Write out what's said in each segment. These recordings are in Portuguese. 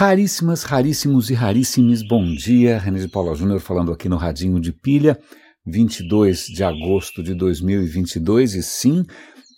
Raríssimas, raríssimos e raríssimos, bom dia. René de Paula Júnior falando aqui no Radinho de Pilha, 22 de agosto de 2022. E sim,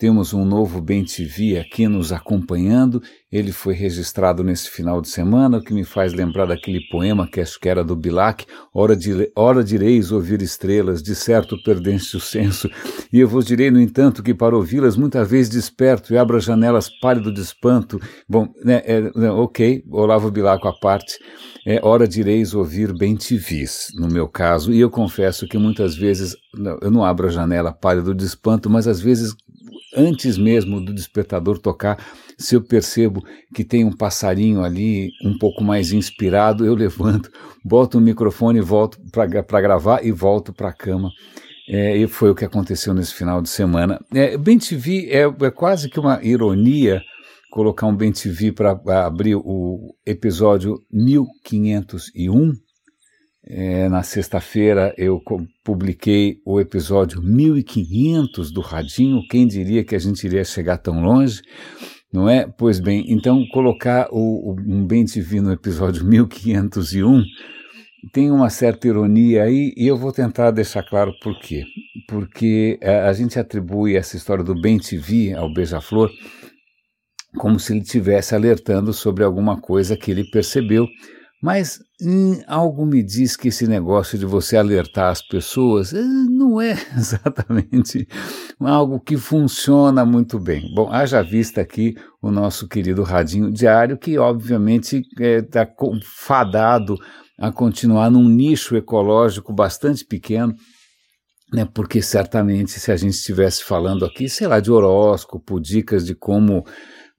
temos um novo Bem TV aqui nos acompanhando. Ele foi registrado nesse final de semana, o que me faz lembrar daquele poema que acho que era do Bilac: Hora, de, hora direis ouvir estrelas, de certo perdeste o senso. E eu vos direi, no entanto, que para ouvi-las muitas vezes desperto e abro as janelas pálido de espanto. Bom, né, é, né, ok, Olavo Bilac à parte. É hora direis ouvir bem TVs, no meu caso, e eu confesso que muitas vezes eu não abro a janela pálido de espanto, mas às vezes antes mesmo do despertador tocar, se eu percebo que tem um passarinho ali um pouco mais inspirado, eu levanto, boto o microfone, volto para gravar e volto para a cama. É, e foi o que aconteceu nesse final de semana. É, Bem TV é, é quase que uma ironia colocar um Bem TV para abrir o episódio 1501 é, na sexta-feira eu publiquei o episódio 1500 do Radinho. Quem diria que a gente iria chegar tão longe? Não é? Pois bem, então colocar o, o um Bem TV no episódio 1501 tem uma certa ironia aí e eu vou tentar deixar claro por quê. Porque a, é, a gente atribui essa história do Bem TV ao Beija-Flor como se ele estivesse alertando sobre alguma coisa que ele percebeu mas hum, algo me diz que esse negócio de você alertar as pessoas eh, não é exatamente algo que funciona muito bem. Bom, haja vista aqui o nosso querido Radinho Diário, que obviamente está é, fadado a continuar num nicho ecológico bastante pequeno, né, porque certamente se a gente estivesse falando aqui, sei lá, de horóscopo, dicas de como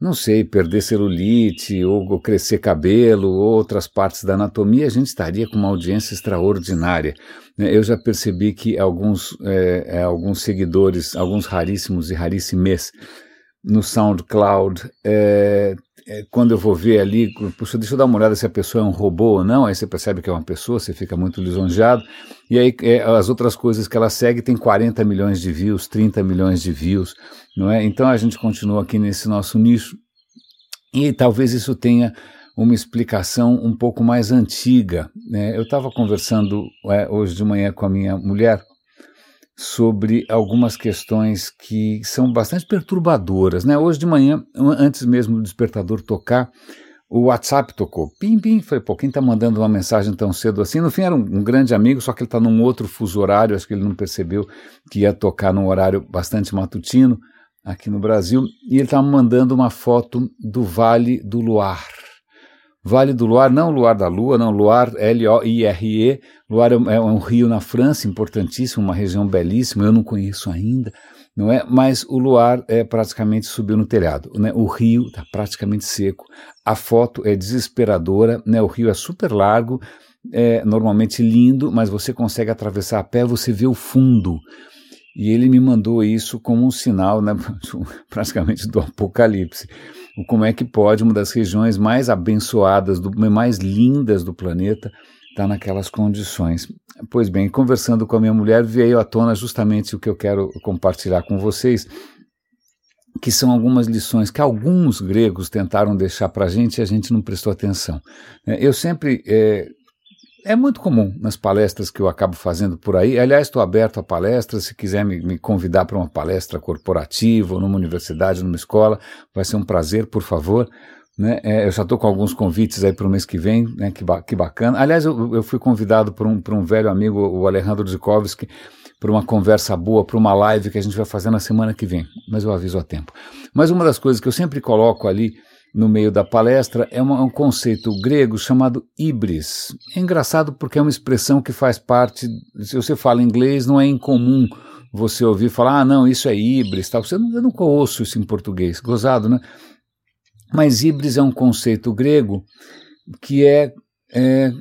não sei, perder celulite ou, crescer cabelo ou outras partes da anatomia, a gente estaria com uma audiência extraordinária. Né? Eu já percebi que alguns, é, é, alguns seguidores, alguns raríssimos e raríssimes no SoundCloud, é, é, quando eu vou ver ali, puxa, deixa eu dar uma olhada se a pessoa é um robô ou não, aí você percebe que é uma pessoa, você fica muito lisonjeado, e aí é, as outras coisas que ela segue tem 40 milhões de views, 30 milhões de views, não é? Então a gente continua aqui nesse nosso nicho e talvez isso tenha uma explicação um pouco mais antiga. Né? Eu estava conversando é, hoje de manhã com a minha mulher sobre algumas questões que são bastante perturbadoras. Né? Hoje de manhã, antes mesmo do despertador tocar, o WhatsApp tocou. Pim, pim. Falei, pô, quem está mandando uma mensagem tão cedo assim? No fim era um, um grande amigo, só que ele está num outro fuso horário, acho que ele não percebeu que ia tocar num horário bastante matutino aqui no Brasil, e ele estava mandando uma foto do Vale do Luar. Vale do Luar, não Luar da Lua, não, Luar, L-O-I-R-E. Luar é, é um rio na França, importantíssimo, uma região belíssima, eu não conheço ainda, não é? Mas o Luar é praticamente subiu no telhado, né? O rio está praticamente seco. A foto é desesperadora, né? O rio é super largo, é normalmente lindo, mas você consegue atravessar a pé, você vê o fundo. E ele me mandou isso como um sinal, né, praticamente do apocalipse. Como é que pode uma das regiões mais abençoadas, do, mais lindas do planeta, estar tá naquelas condições? Pois bem, conversando com a minha mulher, veio à tona justamente o que eu quero compartilhar com vocês, que são algumas lições que alguns gregos tentaram deixar para a gente e a gente não prestou atenção. É, eu sempre é, é muito comum nas palestras que eu acabo fazendo por aí. Aliás, estou aberto a palestras. Se quiser me, me convidar para uma palestra corporativa, ou numa universidade, numa escola, vai ser um prazer, por favor. Né? É, eu já estou com alguns convites aí para o mês que vem, né? que, ba que bacana. Aliás, eu, eu fui convidado por um, por um velho amigo, o Alejandro Zikovski, para uma conversa boa, para uma live que a gente vai fazer na semana que vem, mas eu aviso a tempo. Mas uma das coisas que eu sempre coloco ali no meio da palestra é um conceito grego chamado ibris. É engraçado porque é uma expressão que faz parte, se você fala inglês, não é incomum você ouvir falar, ah, não, isso é ibris, tal. Você, eu nunca ouço isso em português, gozado, né? Mas ibris é um conceito grego que é, é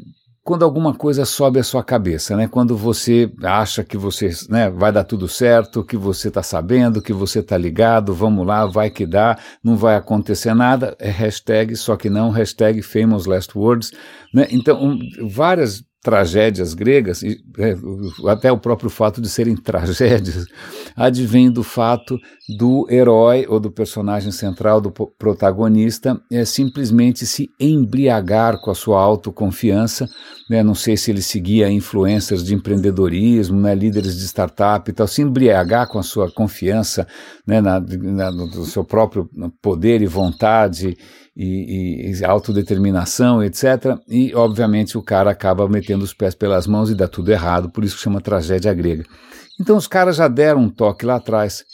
quando alguma coisa sobe à sua cabeça, né? Quando você acha que você né, vai dar tudo certo, que você está sabendo, que você está ligado, vamos lá, vai que dá, não vai acontecer nada, é hashtag, só que não, hashtag famous last words, né? Então, um, várias tragédias gregas, e, é, até o próprio fato de serem tragédias, advém do fato do herói ou do personagem central, do protagonista, é simplesmente se embriagar com a sua autoconfiança. Né? Não sei se ele seguia influências de empreendedorismo, né? líderes de startup e tal, se embriagar com a sua confiança né? na, na, no seu próprio poder e vontade e, e, autodeterminação, etc. E, obviamente, o cara acaba metendo os pés pelas mãos e dá tudo errado, por isso que chama tragédia grega. Então, os caras já deram um toque lá atrás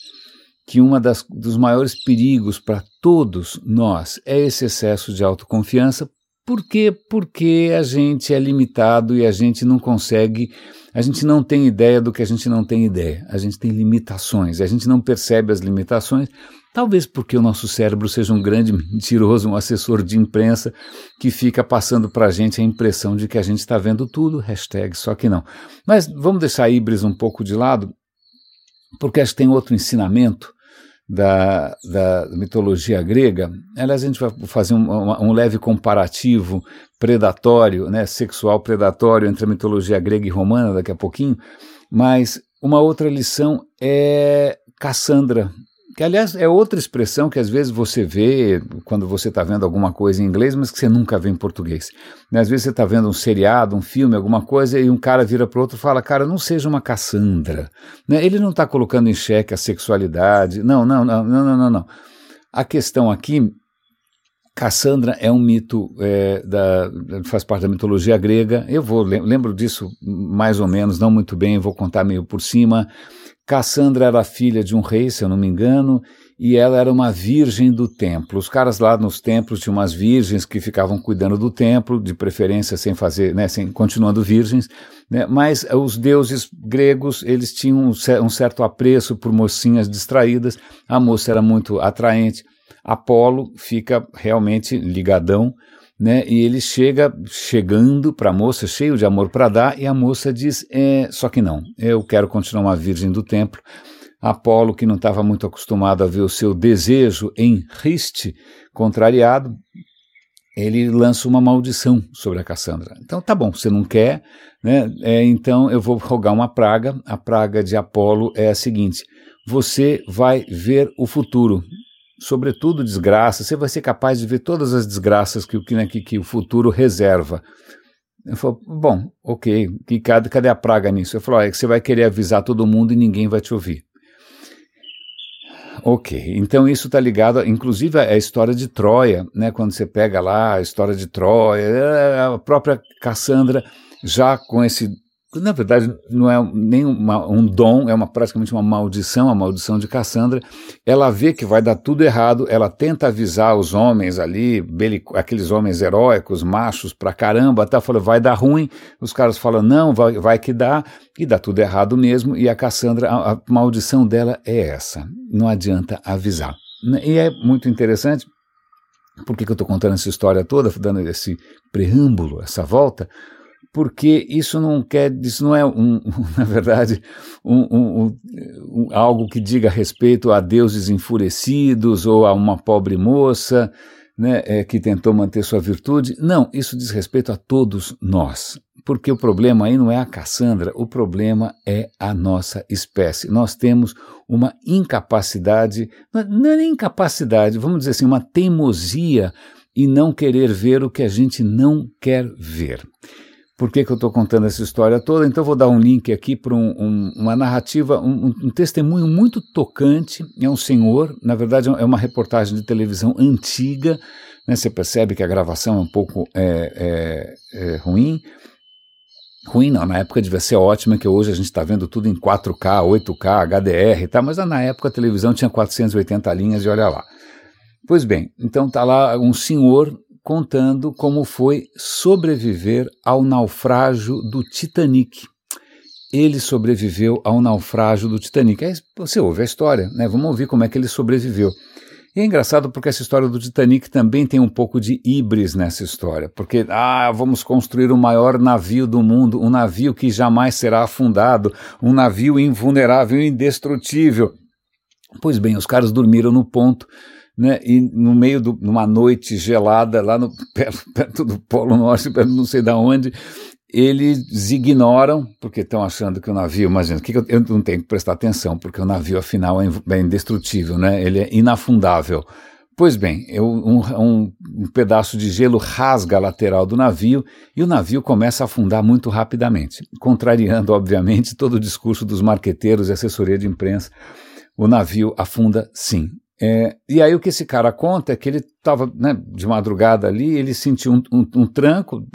que um dos maiores perigos para todos nós é esse excesso de autoconfiança. Por quê? Porque a gente é limitado e a gente não consegue, a gente não tem ideia do que a gente não tem ideia. A gente tem limitações, a gente não percebe as limitações Talvez porque o nosso cérebro seja um grande mentiroso, um assessor de imprensa que fica passando para a gente a impressão de que a gente está vendo tudo, hashtag só que não. Mas vamos deixar a Ibris um pouco de lado, porque acho que tem outro ensinamento da, da mitologia grega. Aliás, a gente vai fazer um, um, leve comparativo predatório, né, sexual predatório entre a mitologia grega e romana daqui a pouquinho, mas uma outra lição é Cassandra, que aliás é outra expressão que às vezes você vê quando você está vendo alguma coisa em inglês, mas que você nunca vê em português. Né? Às vezes você está vendo um seriado, um filme, alguma coisa, e um cara vira para outro e fala: Cara, não seja uma Cassandra. Né? Ele não está colocando em xeque a sexualidade. Não, não, não, não, não, não. A questão aqui Cassandra é um mito, é, da, faz parte da mitologia grega. Eu vou lembro disso mais ou menos, não muito bem, vou contar meio por cima. Cassandra era filha de um rei, se eu não me engano, e ela era uma virgem do templo. Os caras lá nos templos tinham umas virgens que ficavam cuidando do templo, de preferência sem fazer, né, sem, continuando virgens, né, mas os deuses gregos, eles tinham um, um certo apreço por mocinhas distraídas, a moça era muito atraente, Apolo fica realmente ligadão né? E ele chega chegando para a moça, cheio de amor para dar, e a moça diz: é, só que não, eu quero continuar uma virgem do templo. Apolo, que não estava muito acostumado a ver o seu desejo em riste contrariado, ele lança uma maldição sobre a Cassandra. Então, tá bom, você não quer, né? É, então eu vou rogar uma praga. A praga de Apolo é a seguinte: você vai ver o futuro sobretudo desgraça, você vai ser capaz de ver todas as desgraças que, que, né, que, que o futuro reserva. Eu falo, bom, ok, que, cadê, cadê a praga nisso? Eu falo, é que você vai querer avisar todo mundo e ninguém vai te ouvir. Ok, então isso está ligado, inclusive, à história de Troia, né? Quando você pega lá a história de Troia, a própria Cassandra já com esse na verdade não é nem uma, um dom, é uma, praticamente uma maldição, a maldição de Cassandra. Ela vê que vai dar tudo errado, ela tenta avisar os homens ali, aqueles homens heróicos, machos pra caramba, até fala, vai dar ruim. Os caras falam, não, vai, vai que dá, e dá tudo errado mesmo. E a Cassandra, a, a maldição dela é essa, não adianta avisar. E é muito interessante, por que, que eu estou contando essa história toda, dando esse preâmbulo, essa volta? Porque isso não quer, isso não é um, na verdade, um, um, algo que diga respeito a deuses enfurecidos ou a uma pobre moça né, é, que tentou manter sua virtude. Não, isso diz respeito a todos nós. Porque o problema aí não é a Cassandra, o problema é a nossa espécie. Nós temos uma incapacidade, não é nem incapacidade, vamos dizer assim, uma teimosia e não querer ver o que a gente não quer ver. Por que, que eu estou contando essa história toda? Então, vou dar um link aqui para um, um, uma narrativa, um, um, testemunho muito tocante. É um senhor, na verdade, é uma reportagem de televisão antiga. Né? Você percebe que a gravação é um pouco é, é, é ruim. Ruim não, na época devia ser ótima, que hoje a gente está vendo tudo em 4K, 8K, HDR, tá? mas na época a televisão tinha 480 linhas e olha lá. Pois bem, então está lá um senhor contando como foi sobreviver ao naufrágio do Titanic. Ele sobreviveu ao naufrágio do Titanic. Aí você ouve a história, né? Vamos ouvir como é que ele sobreviveu. E é engraçado porque essa história do Titanic também tem um pouco de híbris nessa história, porque ah, vamos construir o maior navio do mundo, um navio que jamais será afundado, um navio invulnerável, indestrutível. Pois bem, os caras dormiram no ponto né? E no meio de uma noite gelada, lá no, perto, perto, do Polo Norte, perto não sei da onde, eles ignoram, porque estão achando que o navio, imagina, que eu, eu, não tenho que prestar atenção, porque o navio afinal é, é indestrutível, né? ele é inafundável. Pois bem, eu, um, um, um, pedaço de gelo rasga a lateral do navio e o navio começa a afundar muito rapidamente, contrariando, obviamente, todo o discurso dos marqueteiros e assessoria de imprensa. O navio afunda sim. É, e aí o que esse cara conta é que ele estava né, de madrugada ali, ele sentiu um, um, um tranco.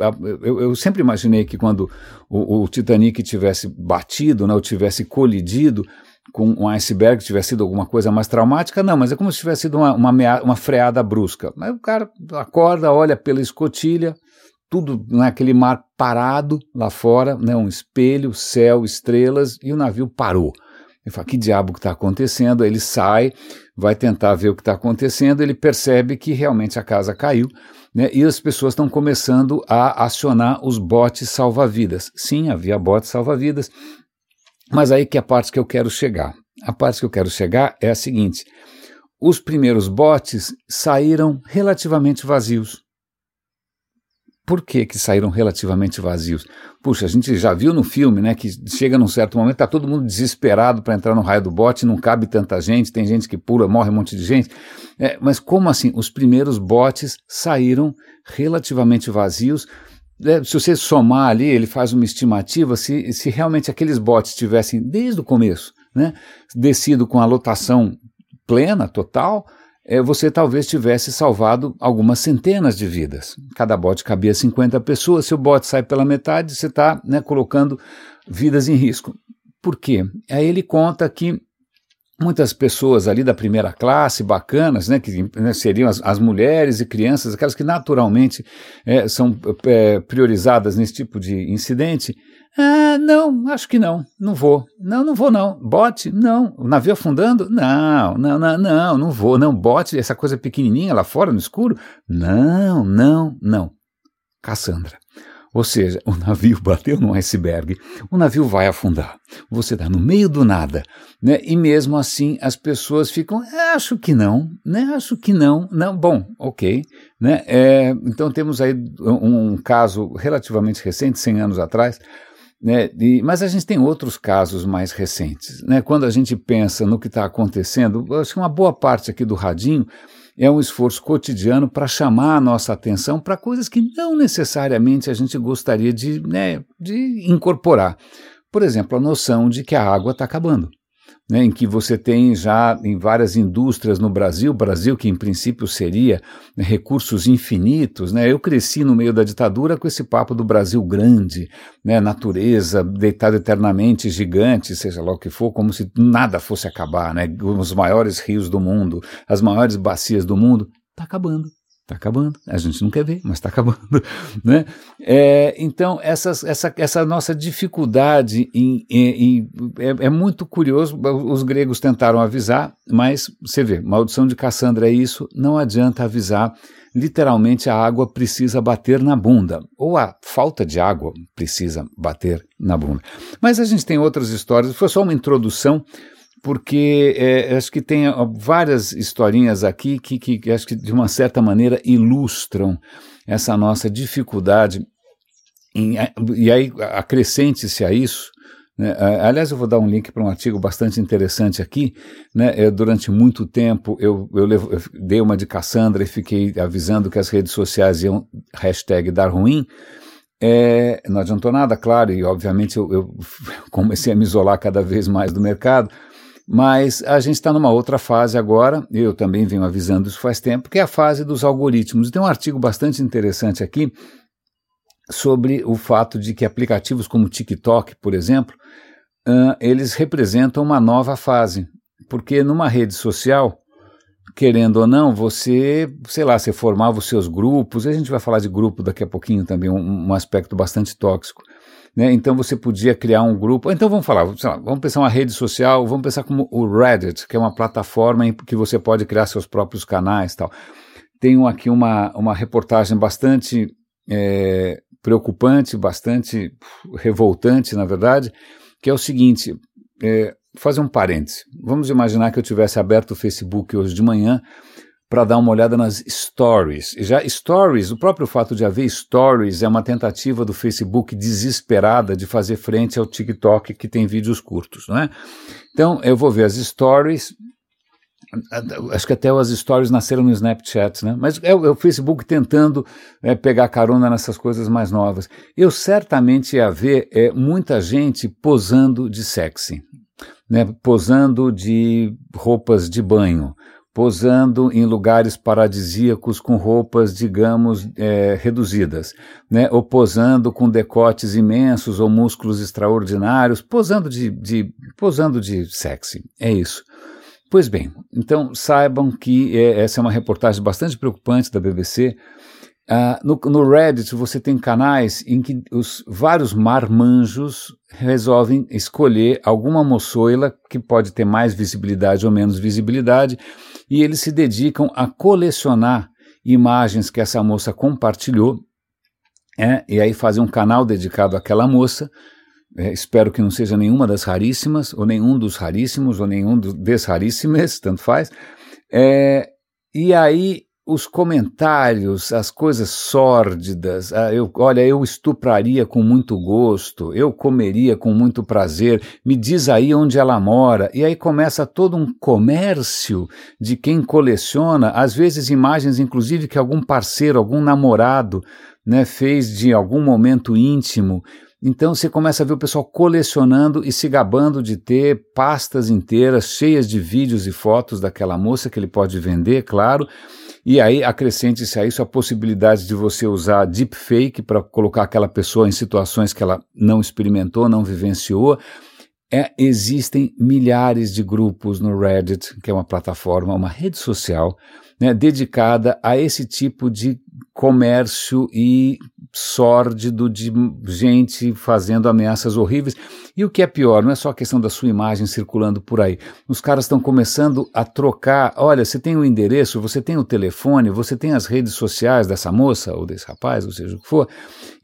Eu, eu, sempre imaginei que quando o, o Titanic tivesse batido, né, ou tivesse colidido, com um iceberg tivesse sido alguma coisa mais traumática, não, mas é como se tivesse sido uma, uma, mea, uma freada brusca. Mas o cara acorda, olha pela escotilha, tudo naquele mar parado lá fora, né, um espelho, céu, estrelas, e o navio parou. Ele fala, que diabo que está acontecendo? Ele sai, vai tentar ver o que está acontecendo, ele percebe que realmente a casa caiu, né, e as pessoas estão começando a acionar os botes salva-vidas. Sim, havia botes salva-vidas, mas aí que é a parte que eu quero chegar. A parte que eu quero chegar é a seguinte: os primeiros botes saíram relativamente vazios. Por que, que saíram relativamente vazios? Puxa, a gente já viu no filme, né, que chega num certo momento, tá todo mundo desesperado para entrar no raio do bote, não cabe tanta gente, tem gente que pula, morre um monte de gente. É, mas como assim? Os primeiros botes saíram relativamente vazios, é, se você somar ali, ele faz uma estimativa, se, se realmente aqueles botes tivessem, desde o começo, né, descido com a lotação plena, total, você talvez tivesse salvado algumas centenas de vidas. Cada bote cabia 50 pessoas, se o bote sai pela metade, você está né, colocando vidas em risco. Por quê? Aí ele conta que muitas pessoas ali da primeira classe, bacanas, né, que né, seriam as, as, mulheres e crianças, aquelas que naturalmente é, são é, priorizadas nesse tipo de incidente. Ah, não, acho que não, não vou. Não, não vou não. Bote? Não. O navio afundando? Não, não, não, não, não vou. Não, bote, essa coisa pequenininha lá fora no escuro? Não, não, não. Cassandra. Ou seja, o navio bateu no iceberg, o navio vai afundar. Você está no meio do nada, né? E mesmo assim as pessoas ficam, acho que não, né? Acho que não, não. Bom, ok, né? É, então temos aí um, um caso relativamente recente, 100 anos atrás, né, e, mas a gente tem outros casos mais recentes. Né? Quando a gente pensa no que está acontecendo, acho que uma boa parte aqui do Radinho é um esforço cotidiano para chamar a nossa atenção para coisas que não necessariamente a gente gostaria de, né, de incorporar. Por exemplo, a noção de que a água está acabando né, em que você tem já em várias indústrias no Brasil, Brasil que em princípio seria né, recursos infinitos, né, eu cresci no meio da ditadura com esse papo do Brasil grande, né, natureza deitada eternamente, gigante, seja lá o que for, como se nada fosse acabar, né, os maiores rios do mundo, as maiores bacias do mundo, está acabando. Está acabando. A gente não quer ver, mas está acabando. Né? É, então, essas, essa, essa nossa dificuldade em, em, em é, é, muito curioso. Os gregos tentaram avisar, mas você vê, maldição de Cassandra é isso, não adianta avisar. Literalmente, a água precisa bater na bunda, ou a falta de água precisa bater na bunda. Mas a gente tem outras histórias, foi só uma introdução porque é, acho que tem várias historinhas aqui que, que, que, acho que de uma certa maneira ilustram essa nossa dificuldade. Em, e aí acrescente-se a isso. Né, aliás, eu vou dar um link para um artigo bastante interessante aqui. Né, eu, durante muito tempo eu, eu, levo, eu, dei uma de Cassandra e fiquei avisando que as redes sociais iam hashtag dar ruim. É, não adiantou nada, claro, e obviamente eu comecei a me isolar cada vez mais do mercado, mas a gente está numa outra fase agora, eu também venho avisando isso faz tempo, que é a fase dos algoritmos. Tem um artigo bastante interessante aqui sobre o fato de que aplicativos como TikTok, por exemplo, uh, eles representam uma nova fase. Porque numa rede social, querendo ou não, você, sei lá, você formava os seus grupos, a gente vai falar de grupo daqui a pouquinho também, um, um aspecto bastante tóxico. Né? Então você podia criar um grupo. Então vamos falar, lá, vamos pensar uma rede social, vamos pensar como o Reddit, que é uma plataforma em que você pode criar seus próprios canais tal. Tenho aqui uma, uma reportagem bastante é, preocupante, bastante revoltante, na verdade, que é o seguinte: é, fazer um parêntese. Vamos imaginar que eu tivesse aberto o Facebook hoje de manhã para dar uma olhada nas stories. Já stories, o próprio fato de haver stories é uma tentativa do Facebook desesperada de fazer frente ao TikTok que tem vídeos curtos, não é? Então eu vou ver as stories. Acho que até as stories nasceram no Snapchat, né? Mas é o, é Facebook tentando é, pegar carona nessas coisas mais novas. Eu certamente ia ver é, muita gente posando de sexy, né? Posando de roupas de banho, posando em lugares paradisíacos com roupas, digamos, é, reduzidas, né? ou posando com decotes imensos ou músculos extraordinários, posando de, de, posando de sexy. É isso. Pois bem, então saibam que é, essa é uma reportagem bastante preocupante da BBC. Uh, no, no, Reddit você tem canais em que os vários marmanjos resolvem escolher alguma moçoila que pode ter mais visibilidade ou menos visibilidade e eles se dedicam a colecionar imagens que essa moça compartilhou, é, e aí fazem um canal dedicado àquela moça. É, espero que não seja nenhuma das raríssimas, ou nenhum dos raríssimos, ou nenhum dos desraríssimes, tanto faz. É, e aí os comentários, as coisas sórdidas, ah, eu, olha, eu estupraria com muito gosto, eu comeria com muito prazer, me diz aí onde ela mora, e aí começa todo um comércio de quem coleciona, às vezes imagens, inclusive, que algum parceiro, algum namorado né, fez de algum momento íntimo. Então você começa a ver o pessoal colecionando e se gabando de ter pastas inteiras cheias de vídeos e fotos daquela moça que ele pode vender, claro. E aí acrescente-se a isso a possibilidade de você usar deepfake para colocar aquela pessoa em situações que ela não experimentou, não vivenciou. É, existem milhares de grupos no Reddit, que é uma plataforma, uma rede social, né, dedicada a esse tipo de comércio e sórdido de gente fazendo ameaças horríveis. E o que é pior, não é só a questão da sua imagem circulando por aí. Os caras estão começando a trocar. Olha, você tem o endereço, você tem o telefone, você tem as redes sociais dessa moça ou desse rapaz, ou seja o que for,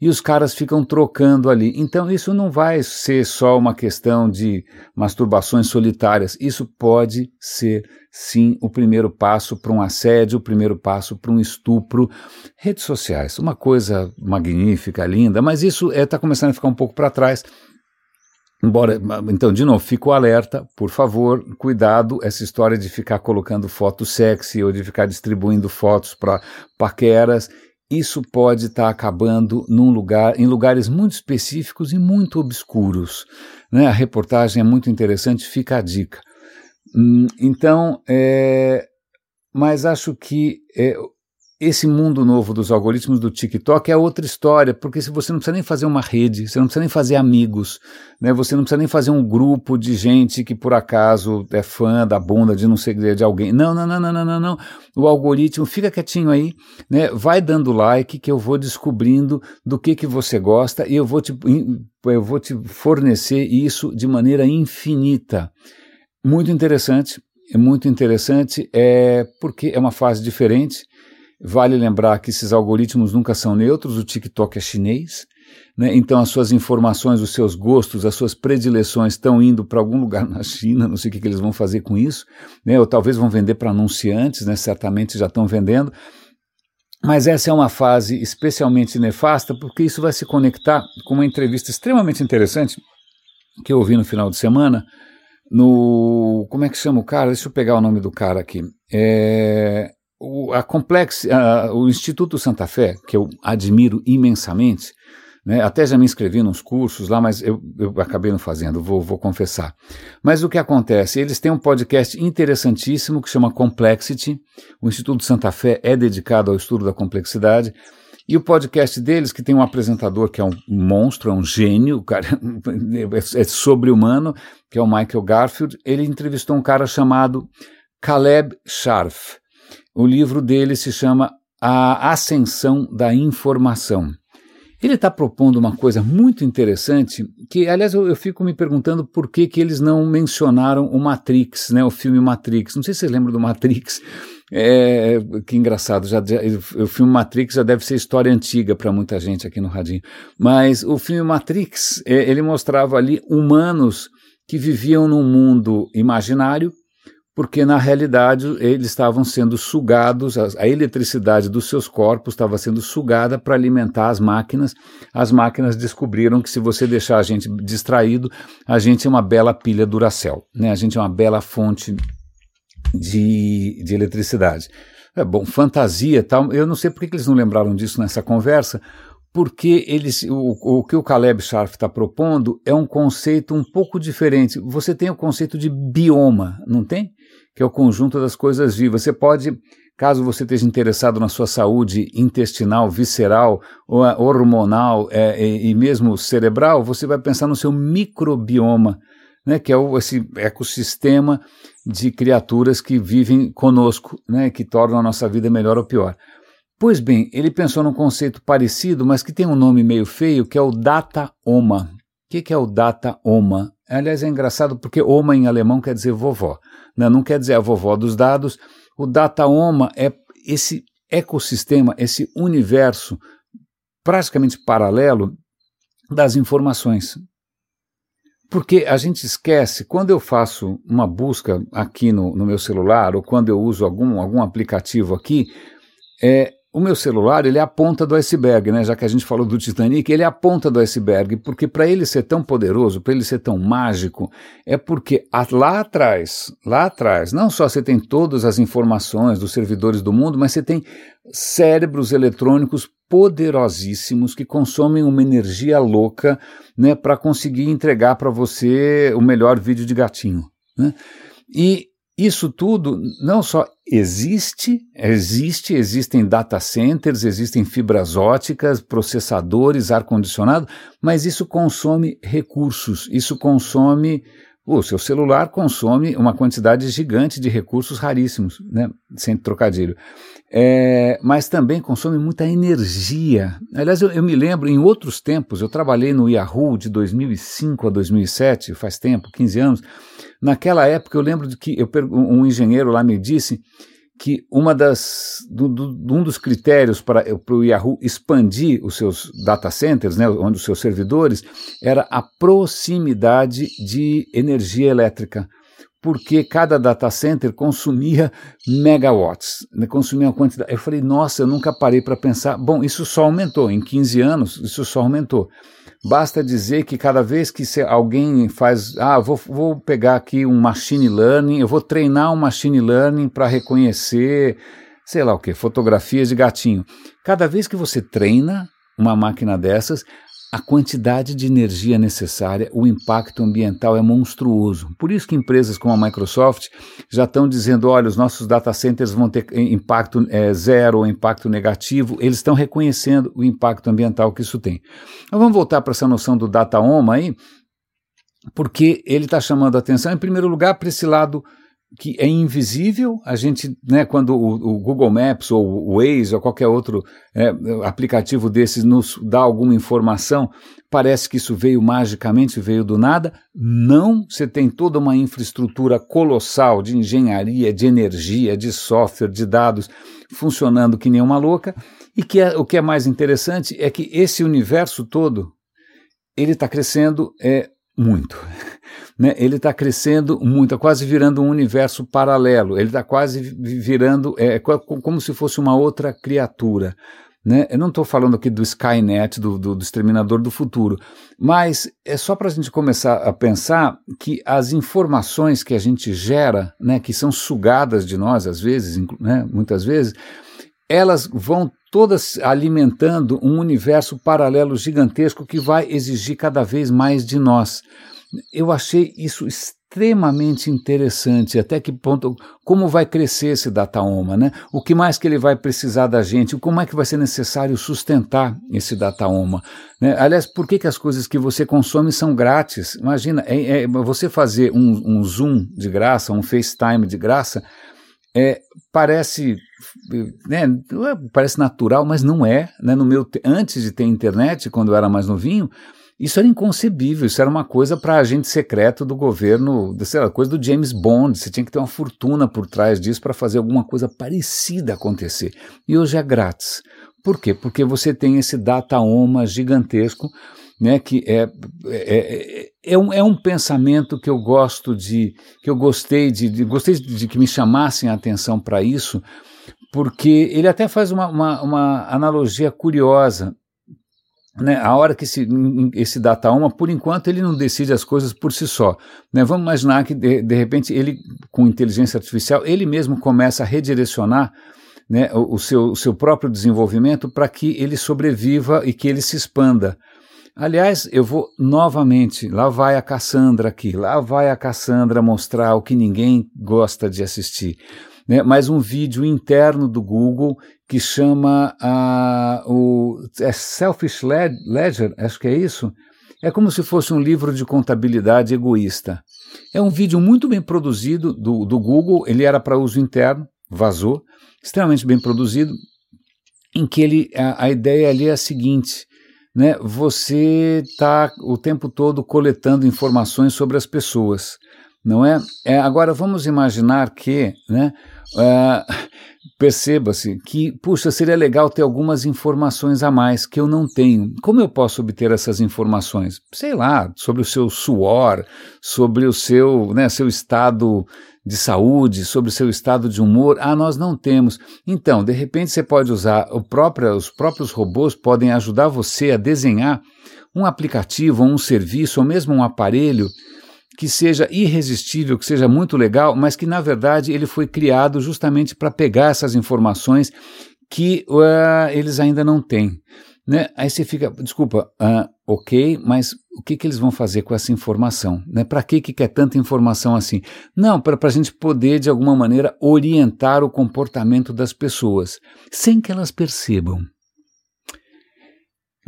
e os caras ficam trocando ali. Então, isso não vai ser só uma questão de masturbações solitárias. Isso pode ser, sim, o primeiro passo para um assédio, o primeiro passo para um estupro. Redes sociais, uma coisa magnífica, linda, mas isso está é, começando a ficar um pouco para trás. Embora, então, de novo, fico alerta, por favor, cuidado essa história de ficar colocando fotos sexy ou de ficar distribuindo fotos para paqueras. Isso pode estar tá acabando num lugar, em lugares muito específicos e muito obscuros. Né? A reportagem é muito interessante, fica a dica. Hum, então, é, mas acho que é, esse mundo novo dos algoritmos do TikTok é outra história, porque se você não precisa nem fazer uma rede, você não precisa nem fazer amigos, né? Você não precisa nem fazer um grupo de gente que por acaso é fã da bunda de não sei de alguém. Não, não, não, não, não, não, não. O algoritmo fica quietinho aí, né? Vai dando like que eu vou descobrindo do que que você gosta e eu vou te eu vou te fornecer isso de maneira infinita. Muito interessante, é muito interessante, é porque é uma fase diferente Vale lembrar que esses algoritmos nunca são neutros, o TikTok é chinês, né? então as suas informações, os seus gostos, as suas predileções estão indo para algum lugar na China, não sei o que, que eles vão fazer com isso, né? ou talvez vão vender para anunciantes, né? certamente já estão vendendo. Mas essa é uma fase especialmente nefasta, porque isso vai se conectar com uma entrevista extremamente interessante que eu ouvi no final de semana, no. Como é que chama o cara? Deixa eu pegar o nome do cara aqui. É, o, a Complex, a, o Instituto Santa Fé, que eu admiro imensamente, né, até já me inscrevi nos cursos lá, mas eu, eu acabei não fazendo, vou, vou confessar. Mas o que acontece? Eles têm um podcast interessantíssimo que chama Complexity. O Instituto Santa Fé é dedicado ao estudo da complexidade. E o podcast deles, que tem um apresentador que é um monstro, é um gênio, cara é sobre-humano, que é o Michael Garfield, ele entrevistou um cara chamado Caleb Scharf. O livro dele se chama A Ascensão da Informação. Ele está propondo uma coisa muito interessante, que, aliás, eu, eu, fico me perguntando por que, que eles não mencionaram o Matrix, né, o filme Matrix. Não sei se vocês lembram do Matrix. É, que engraçado, já, já, o filme Matrix já deve ser história antiga para muita gente aqui no Radinho. Mas o filme Matrix, é, ele mostrava ali humanos que viviam num mundo imaginário porque na realidade eles estavam sendo sugados, a, eletricidade dos seus corpos estava sendo sugada para alimentar as máquinas. As máquinas descobriram que se você deixar a gente distraído, a gente é uma bela pilha Duracell, né? a gente é uma bela fonte de, de eletricidade. É bom, fantasia tal. Eu não sei por que eles não lembraram disso nessa conversa, porque eles, o, o que o Caleb Scharf está propondo é um conceito um pouco diferente. Você tem o conceito de bioma, não tem? Que é o conjunto das coisas vivas. Você pode, caso você esteja interessado na sua saúde intestinal, visceral, hormonal é, e, e mesmo cerebral, você vai pensar no seu microbioma, né, que é o, esse ecossistema de criaturas que vivem conosco, né, que tornam a nossa vida melhor ou pior. Pois bem, ele pensou num conceito parecido, mas que tem um nome meio feio, que é o data-oma. O que, que, é o data-oma? Aliás, é engraçado porque oma em alemão quer dizer vovó, né? não quer dizer a vovó dos dados. O data-oma é esse ecossistema, esse universo praticamente paralelo das informações. Porque a gente esquece, quando eu faço uma busca aqui no, no meu celular, ou quando eu uso algum, algum aplicativo aqui, é, o meu celular, ele é a ponta do iceberg, né? Já que a gente falou do Titanic, ele é a ponta do iceberg, porque para ele ser tão poderoso, para ele ser tão mágico, é porque lá atrás, lá atrás, não só você tem todas as informações dos servidores do mundo, mas você tem cérebros eletrônicos poderosíssimos que consomem uma energia louca, né, para conseguir entregar para você o melhor vídeo de gatinho, né? E isso tudo não só existe, existe, existem data centers, existem fibras óticas, processadores, ar-condicionado, mas isso consome recursos, isso consome. O seu celular consome uma quantidade gigante de recursos raríssimos, né? sem trocadilho. É, mas também consome muita energia. Aliás, eu, eu, me lembro, em outros tempos, eu trabalhei no Yahoo de 2005 a 2007, faz tempo, 15 anos, Naquela época eu lembro de que eu, um engenheiro lá me disse que uma das, do, do, um dos critérios para, o Yahoo expandir os seus data centers, né, onde os seus servidores, era a proximidade de energia elétrica porque cada data center consumia megawatts, né, consumia uma quantidade. Eu falei, nossa, eu nunca parei para pensar. Bom, isso só aumentou, em 15 anos, isso só aumentou. Basta dizer que cada vez que alguém faz, ah, vou, vou pegar aqui um machine learning, eu vou treinar um machine learning para reconhecer, sei lá o que, fotografias de gatinho. Cada vez que você treina uma máquina dessas, a quantidade de energia necessária, o impacto ambiental é monstruoso. Por isso que empresas como a Microsoft já estão dizendo, olha, os nossos data centers vão ter impacto é, zero impacto negativo. Eles estão reconhecendo o impacto ambiental que isso tem. Mas vamos voltar para essa noção do data home aí, porque ele está chamando a atenção, em primeiro lugar, para esse lado que é invisível, a gente, né, quando o, o, Google Maps ou o Waze ou qualquer outro é, aplicativo desses nos dá alguma informação, parece que isso veio magicamente, veio do nada. Não, você tem toda uma infraestrutura colossal de engenharia, de energia, de software, de dados funcionando que nem uma louca. E que é, o que é mais interessante é que esse universo todo ele está crescendo é, muito né, ele está crescendo muito, tá quase virando um universo paralelo, ele está quase virando é, como se fosse uma outra criatura. Né? Eu não estou falando aqui do Skynet, do, do, do, Exterminador do Futuro, mas é só para a gente começar a pensar que as informações que a gente gera, né, que são sugadas de nós às vezes, né, muitas vezes, elas vão todas alimentando um universo paralelo gigantesco que vai exigir cada vez mais de nós. Eu achei isso extremamente interessante, até que ponto, como vai crescer esse dataoma, né? O que mais que ele vai precisar da gente, como é que vai ser necessário sustentar esse dataoma, né? Aliás, por que, que as coisas que você consome são grátis? Imagina, é, é, você fazer um, um Zoom de graça, um FaceTime de graça, é, parece né, parece natural, mas não é. Né? No meu, antes de ter internet, quando eu era mais novinho, isso era inconcebível, isso era uma coisa para agente secreto do governo, sei lá, coisa do James Bond, você tinha que ter uma fortuna por trás disso para fazer alguma coisa parecida acontecer. E hoje é grátis. Por quê? Porque você tem esse data-oma gigantesco né, que é, é, é, é, um, é um pensamento que eu gosto de, que eu gostei de, de gostei de que me chamassem a atenção para isso, porque ele até faz uma, uma, uma analogia curiosa. Né, a hora que esse, esse data uma, por enquanto ele não decide as coisas por si só. Né? Vamos imaginar que de, de repente ele, com inteligência artificial, ele mesmo começa a redirecionar né, o, o, seu, o seu próprio desenvolvimento para que ele sobreviva e que ele se expanda. Aliás, eu vou novamente, lá vai a Cassandra aqui, lá vai a Cassandra mostrar o que ninguém gosta de assistir. Né, mais um vídeo interno do Google que chama o é Selfish Ledger, acho que é isso. É como se fosse um livro de contabilidade egoísta. É um vídeo muito bem produzido do, do Google, ele era para uso interno, vazou, extremamente bem produzido, em que ele, a, a ideia ali é a seguinte: né, você está o tempo todo coletando informações sobre as pessoas, não é? é agora vamos imaginar que, né, uh, perceba-se que, puxa, seria legal ter algumas informações a mais que eu não tenho. Como eu posso obter essas informações? Sei lá, sobre o seu suor, sobre o seu, né, seu estado de saúde, sobre o seu estado de humor. Ah, nós não temos. Então, de repente você pode usar, próprio, os próprios robôs podem ajudar você a desenhar um aplicativo, um serviço, ou mesmo um aparelho que seja irresistível, que seja muito legal, mas que na verdade ele foi criado justamente para pegar essas informações que uh, eles ainda não têm. Né? Aí você fica, desculpa, uh, ok, mas o que, que eles vão fazer com essa informação? Né? Para que, que quer tanta informação assim? Não, para a gente poder, de alguma maneira, orientar o comportamento das pessoas, sem que elas percebam.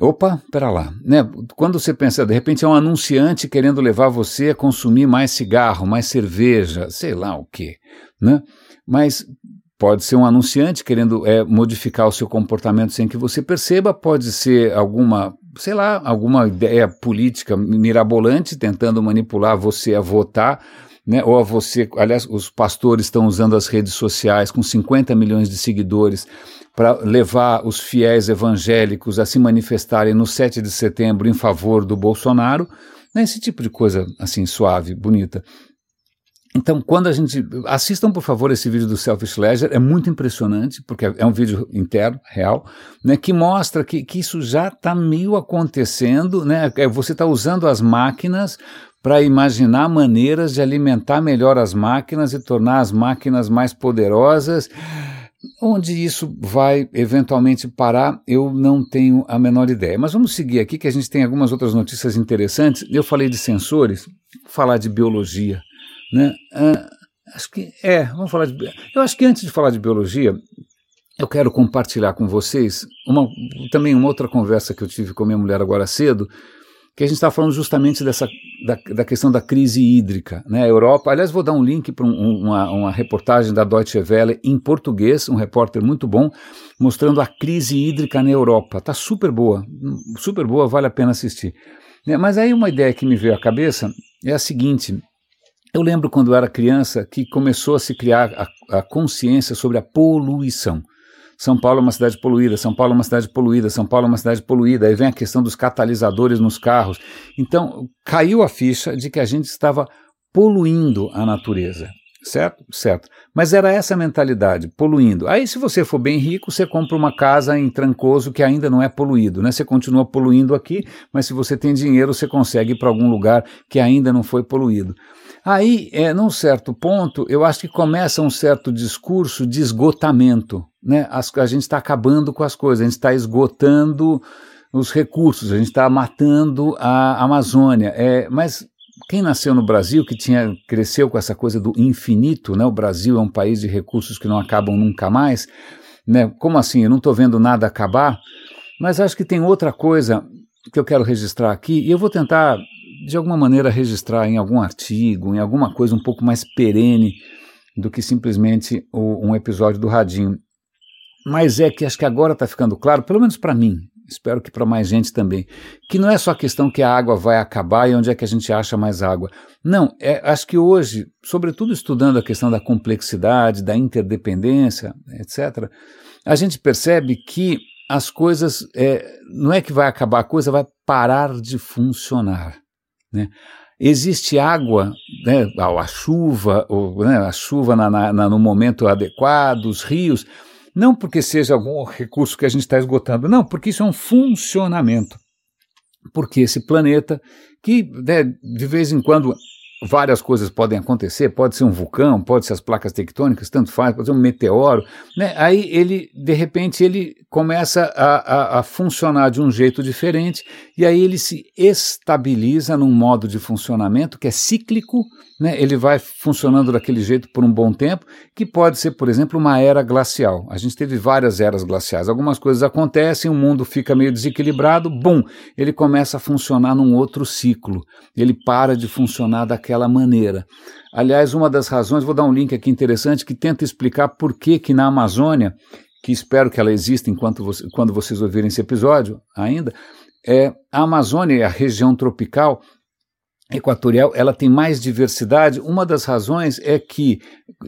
Opa, pera lá, né? Quando você pensa, de repente é um anunciante querendo levar você a consumir mais cigarro, mais cerveja, sei lá o quê, né? Mas pode ser um anunciante querendo é, modificar o seu comportamento sem que você perceba, pode ser alguma, sei lá, alguma ideia política mirabolante tentando manipular você a votar né, ou a você, aliás, os pastores estão usando as redes sociais com 50 milhões de seguidores para levar os fiéis evangélicos a se manifestarem no 7 de setembro em favor do Bolsonaro, né, esse tipo de coisa assim suave, bonita. Então, quando a gente. Assistam, por favor, esse vídeo do Selfish Ledger, é muito impressionante, porque é um vídeo interno, real, né, que mostra que, que isso já está meio acontecendo, né? É, você está usando as máquinas para imaginar maneiras de alimentar melhor as máquinas e tornar as máquinas mais poderosas. Onde isso vai eventualmente parar, eu não tenho a menor ideia. Mas vamos seguir aqui, que a gente tem algumas outras notícias interessantes. Eu falei de sensores, falar de biologia. Né? Ah, acho que é, vamos falar de. Eu acho que antes de falar de biologia, eu quero compartilhar com vocês uma, também uma outra conversa que eu tive com minha mulher agora cedo, que a gente está falando justamente dessa, da, da, questão da crise hídrica. Né? A Europa, aliás, vou dar um link para um, uma, uma, reportagem da Deutsche Welle em português, um repórter muito bom, mostrando a crise hídrica na Europa. Está super boa, super boa, vale a pena assistir. Né? Mas aí uma ideia que me veio à cabeça é a seguinte. Eu lembro quando eu era criança que começou a se criar a, a consciência sobre a poluição. São Paulo é uma cidade poluída, São Paulo é uma cidade poluída, São Paulo é uma cidade poluída. Aí vem a questão dos catalisadores nos carros. Então, caiu a ficha de que a gente estava poluindo a natureza. Certo? Certo. Mas era essa mentalidade, poluindo. Aí, se você for bem rico, você compra uma casa em Trancoso que ainda não é poluído, né? Você continua poluindo aqui, mas se você tem dinheiro, você consegue ir para algum lugar que ainda não foi poluído. Aí, é, num certo ponto, eu acho que começa um certo discurso de esgotamento. Né? As, a gente está acabando com as coisas, a gente está esgotando os recursos, a gente está matando a Amazônia. É, mas quem nasceu no Brasil, que tinha cresceu com essa coisa do infinito, né? o Brasil é um país de recursos que não acabam nunca mais. Né? Como assim? Eu não estou vendo nada acabar. Mas acho que tem outra coisa que eu quero registrar aqui, e eu vou tentar de alguma maneira registrar em algum artigo, em alguma coisa um pouco mais perene do que simplesmente o, um episódio do Radinho. Mas é que acho que agora está ficando claro, pelo menos para mim, espero que para mais gente também, que não é só a questão que a água vai acabar e onde é que a gente acha mais água. Não, é, acho que hoje, sobretudo estudando a questão da complexidade, da interdependência, etc., a gente percebe que as coisas, é, não é que vai acabar a coisa, vai parar de funcionar. Né? Existe água, né, a chuva, ou, né, a chuva na, na, no momento adequado, os rios, não porque seja algum recurso que a gente está esgotando, não, porque isso é um funcionamento. Porque esse planeta, que né, de vez em quando várias coisas podem acontecer, pode ser um vulcão, pode ser as placas tectônicas, tanto faz, pode ser um meteoro, né? Aí ele, de repente, ele começa a, a, a, funcionar de um jeito diferente e aí ele se estabiliza num modo de funcionamento que é cíclico, né? Ele vai funcionando daquele jeito por um bom tempo, que pode ser, por exemplo, uma era glacial. A gente teve várias eras glaciais. Algumas coisas acontecem, o mundo fica meio desequilibrado, bum, ele começa a funcionar num outro ciclo. Ele para de funcionar daquela maneira. Aliás, uma das razões, vou dar um link aqui interessante que tenta explicar por que que na Amazônia, que espero que ela exista enquanto você, quando vocês ouvirem esse episódio ainda, é, a Amazônia, a região tropical, equatorial ela tem mais diversidade. Uma das razões é que,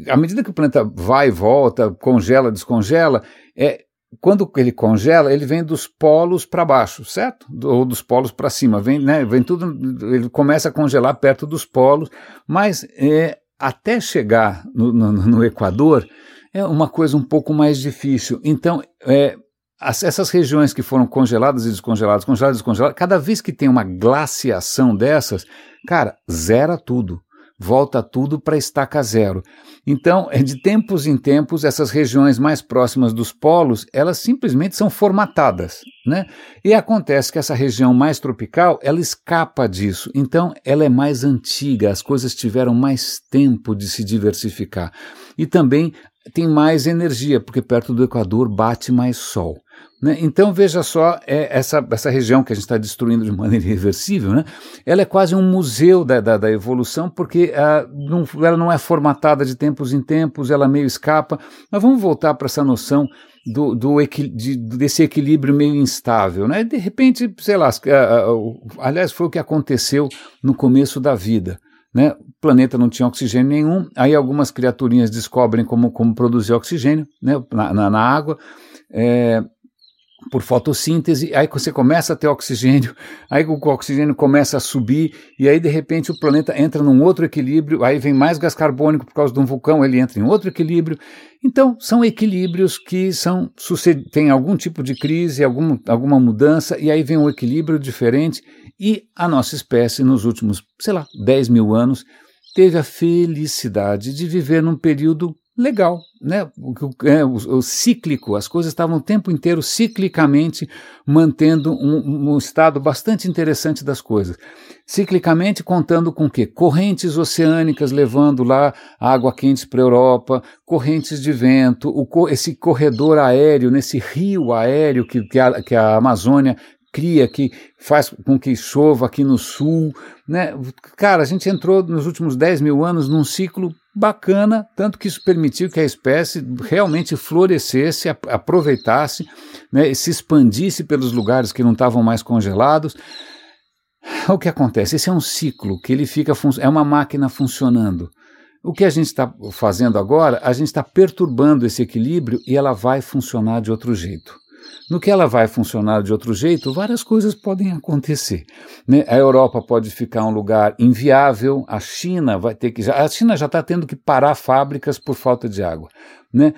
à medida que o planeta vai e volta, congela, descongela, é, quando ele congela, ele vem dos polos para baixo, certo? Ou dos polos para cima. Vem, né, vem tudo, ele começa a congelar perto dos polos, mas é, até chegar no, no, no Equador é uma coisa um pouco mais difícil. Então, é, as, essas regiões que foram congeladas e descongeladas, congeladas e descongeladas, cada vez que tem uma glaciação dessas, cara, zera tudo. Volta tudo para estaca zero. Então, de tempos em tempos, essas regiões mais próximas dos polos, elas simplesmente são formatadas, né? E acontece que essa região mais tropical, ela escapa disso. Então, ela é mais antiga, as coisas tiveram mais tempo de se diversificar. E também tem mais energia, porque perto do Equador bate mais sol. Né? Então veja só, é, essa, essa região que a gente está destruindo de maneira irreversível, né? ela é quase um museu da, da, da evolução, porque uh, não, ela não é formatada de tempos em tempos, ela meio escapa. Mas vamos voltar para essa noção do, do de, desse equilíbrio meio instável. Né? De repente, sei lá, uh, uh, aliás, foi o que aconteceu no começo da vida. Né? O planeta não tinha oxigênio nenhum, aí algumas criaturinhas descobrem como, como produzir oxigênio né? na, na, na água. É, por fotossíntese, aí você começa a ter oxigênio, aí o oxigênio começa a subir, e aí de repente o planeta entra num outro equilíbrio, aí vem mais gás carbônico por causa de um vulcão, ele entra em outro equilíbrio. Então, são equilíbrios que são tem algum tipo de crise, algum, alguma mudança, e aí vem um equilíbrio diferente, e a nossa espécie, nos últimos, sei lá, 10 mil anos, teve a felicidade de viver num período legal, né? O, é, o, o, cíclico, as coisas estavam o tempo inteiro ciclicamente mantendo um, um, estado bastante interessante das coisas. Ciclicamente contando com que correntes oceânicas levando lá água quente para a Europa, correntes de vento, o, esse corredor aéreo, nesse rio aéreo que, que, a, que a Amazônia cria, que faz com que chova aqui no sul. Né? Cara, a gente entrou nos últimos 10 mil anos num ciclo bacana, tanto que isso permitiu que a espécie realmente florescesse, aproveitasse, né, se expandisse pelos lugares que não estavam mais congelados. O que acontece? Esse é um ciclo que ele fica é uma máquina funcionando. O que a gente está fazendo agora, a gente está perturbando esse equilíbrio e ela vai funcionar de outro jeito. No que ela vai funcionar de outro jeito, várias coisas podem acontecer. Né? A Europa pode ficar um lugar inviável, a China vai ter que. A China já está tendo que parar fábricas por falta de água. Né?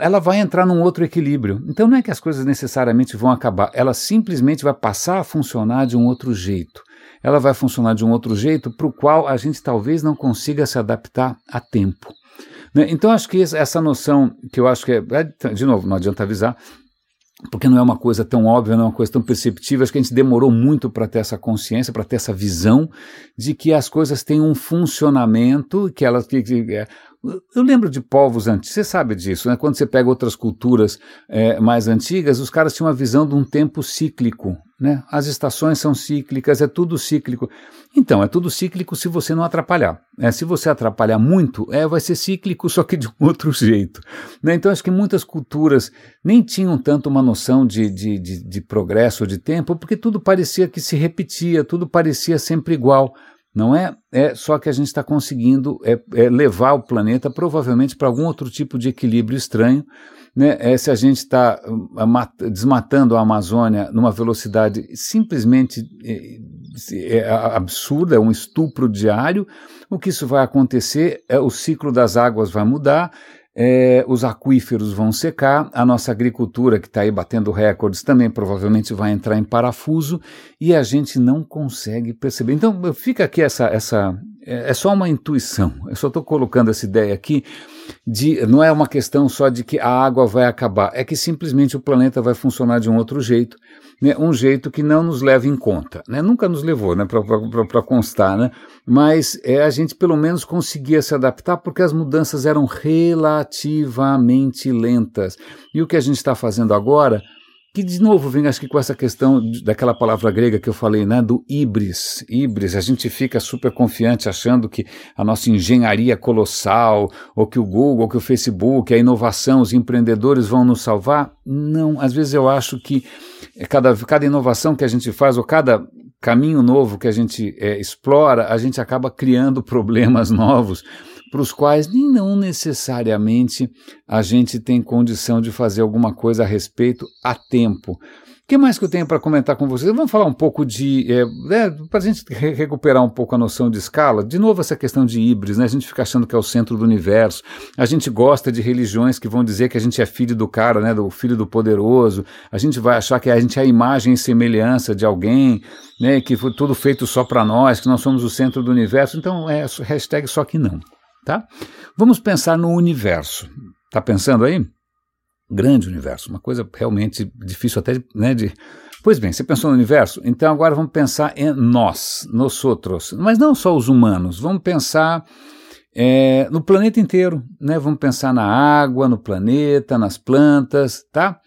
Ela vai entrar num outro equilíbrio. Então não é que as coisas necessariamente vão acabar, ela simplesmente vai passar a funcionar de um outro jeito. Ela vai funcionar de um outro jeito para o qual a gente talvez não consiga se adaptar a tempo. Né? Então acho que essa noção, que eu acho que é, é de novo, não adianta avisar, porque não é uma coisa tão óbvia, não é uma coisa tão perceptível. Acho que a gente demorou muito para ter essa consciência, para ter essa visão de que as coisas têm um funcionamento, que elas. Que, que, é, eu lembro de povos antigos, você sabe disso, né? Quando você pega outras culturas é, mais antigas, os caras tinham uma visão de um tempo cíclico, né? As estações são cíclicas, é tudo cíclico. Então, é tudo cíclico se você não atrapalhar. É, se você atrapalhar muito, é, vai ser cíclico, só que de um outro jeito. Né? Então, acho que muitas culturas nem tinham tanto uma noção de, de, de, de progresso, de tempo, porque tudo parecia que se repetia, tudo parecia sempre igual. Não é? É só que a gente está conseguindo é, é levar o planeta provavelmente para algum outro tipo de equilíbrio estranho. Né? É, se a gente está hum, desmatando a Amazônia numa velocidade simplesmente é, absurda, é um estupro diário, o que isso vai acontecer é o ciclo das águas vai mudar, é, os aquíferos vão secar, a nossa agricultura, que está aí batendo recordes, também provavelmente vai entrar em parafuso e a gente não consegue perceber. Então, fica aqui essa. essa é, é só uma intuição, eu só estou colocando essa ideia aqui de. Não é uma questão só de que a água vai acabar, é que simplesmente o planeta vai funcionar de um outro jeito né, um jeito que não nos leva em conta. Né? Nunca nos levou né, para constar, né? mas é, a gente pelo menos conseguia se adaptar porque as mudanças eram relativamente lentas. E o que a gente está fazendo agora que de novo vem acho que com essa questão daquela palavra grega que eu falei, né, do ibris, ibris, a gente fica super confiante achando que a nossa engenharia colossal, ou que o Google, ou que o Facebook, a inovação, os empreendedores vão nos salvar. Não, às vezes eu acho que cada, cada inovação que a gente faz, ou cada caminho novo que a gente é, explora, a gente acaba criando problemas novos para os quais nem não necessariamente a gente tem condição de fazer alguma coisa a respeito a tempo. O que mais que eu tenho para comentar com vocês? Vamos falar um pouco de. É, é, para a gente re recuperar um pouco a noção de escala, de novo essa questão de híbridos, né? a gente fica achando que é o centro do universo, a gente gosta de religiões que vão dizer que a gente é filho do cara, né? do filho do poderoso, a gente vai achar que a gente é a imagem e semelhança de alguém, né? que foi tudo feito só para nós, que nós somos o centro do universo, então é hashtag só que não. Tá? Vamos pensar no universo. Está pensando aí? Grande universo, uma coisa realmente difícil até né, de. Pois bem, você pensou no universo? Então agora vamos pensar em nós, nós outros. Mas não só os humanos, vamos pensar é, no planeta inteiro, né? Vamos pensar na água, no planeta, nas plantas, tá?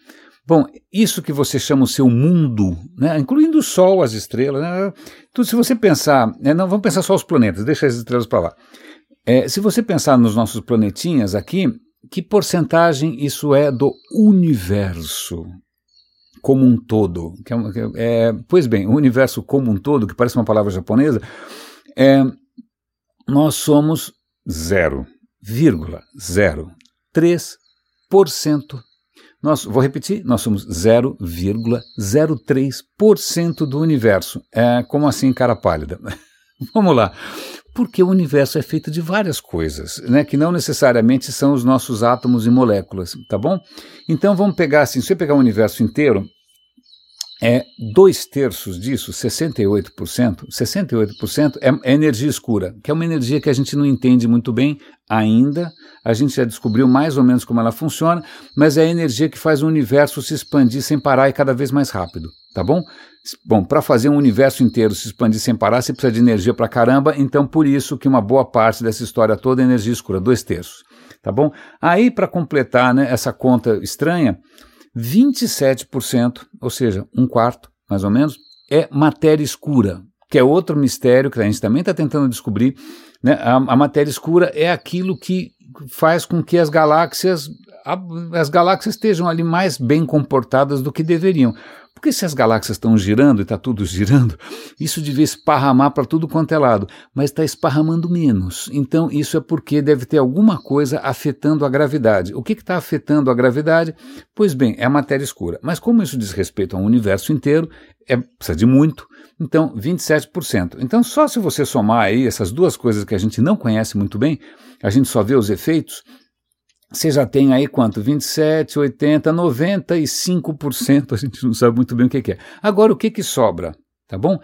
Bom, isso que você chama o seu mundo, né, incluindo o Sol, as estrelas, né, tudo, se você pensar, né, não vamos pensar só os planetas, deixa as estrelas para lá. É, se você pensar nos nossos planetinhas aqui, que porcentagem isso é do universo como um todo? Que é, é, pois bem, o universo como um todo, que parece uma palavra japonesa, é, nós somos 0,03%. Nós, vou repetir, nós somos 0,03% do universo. É, como assim, cara pálida? Vamos lá porque o universo é feito de várias coisas, né, que não necessariamente são os nossos átomos e moléculas, tá bom? Então vamos pegar assim, se você pegar o universo inteiro, é dois terços disso, 68%, 68% é, é energia escura, que é uma energia que a gente não entende muito bem ainda, a gente já descobriu mais ou menos como ela funciona, mas é a energia que faz o universo se expandir sem parar e cada vez mais rápido, tá bom? Bom, para fazer um universo inteiro se expandir sem parar, você precisa de energia para caramba, então por isso que uma boa parte dessa história toda é energia escura, dois terços, tá bom? Aí, para completar né, essa conta estranha, 27%, ou seja, um quarto, mais ou menos, é matéria escura, que é outro mistério que a gente também está tentando descobrir. Né? A, a matéria escura é aquilo que faz com que as galáxias as galáxias estejam ali mais bem comportadas do que deveriam. Porque se as galáxias estão girando e está tudo girando, isso devia esparramar para tudo quanto é lado, mas está esparramando menos. Então, isso é porque deve ter alguma coisa afetando a gravidade. O que está afetando a gravidade? Pois bem, é a matéria escura. Mas como isso diz respeito ao universo inteiro, é, precisa de muito, então 27%. Então, só se você somar aí essas duas coisas que a gente não conhece muito bem, a gente só vê os efeitos, você já tem aí quanto? 27, 80, 95%, a gente não sabe muito bem o que, é. Agora, o que, que sobra? Tá bom?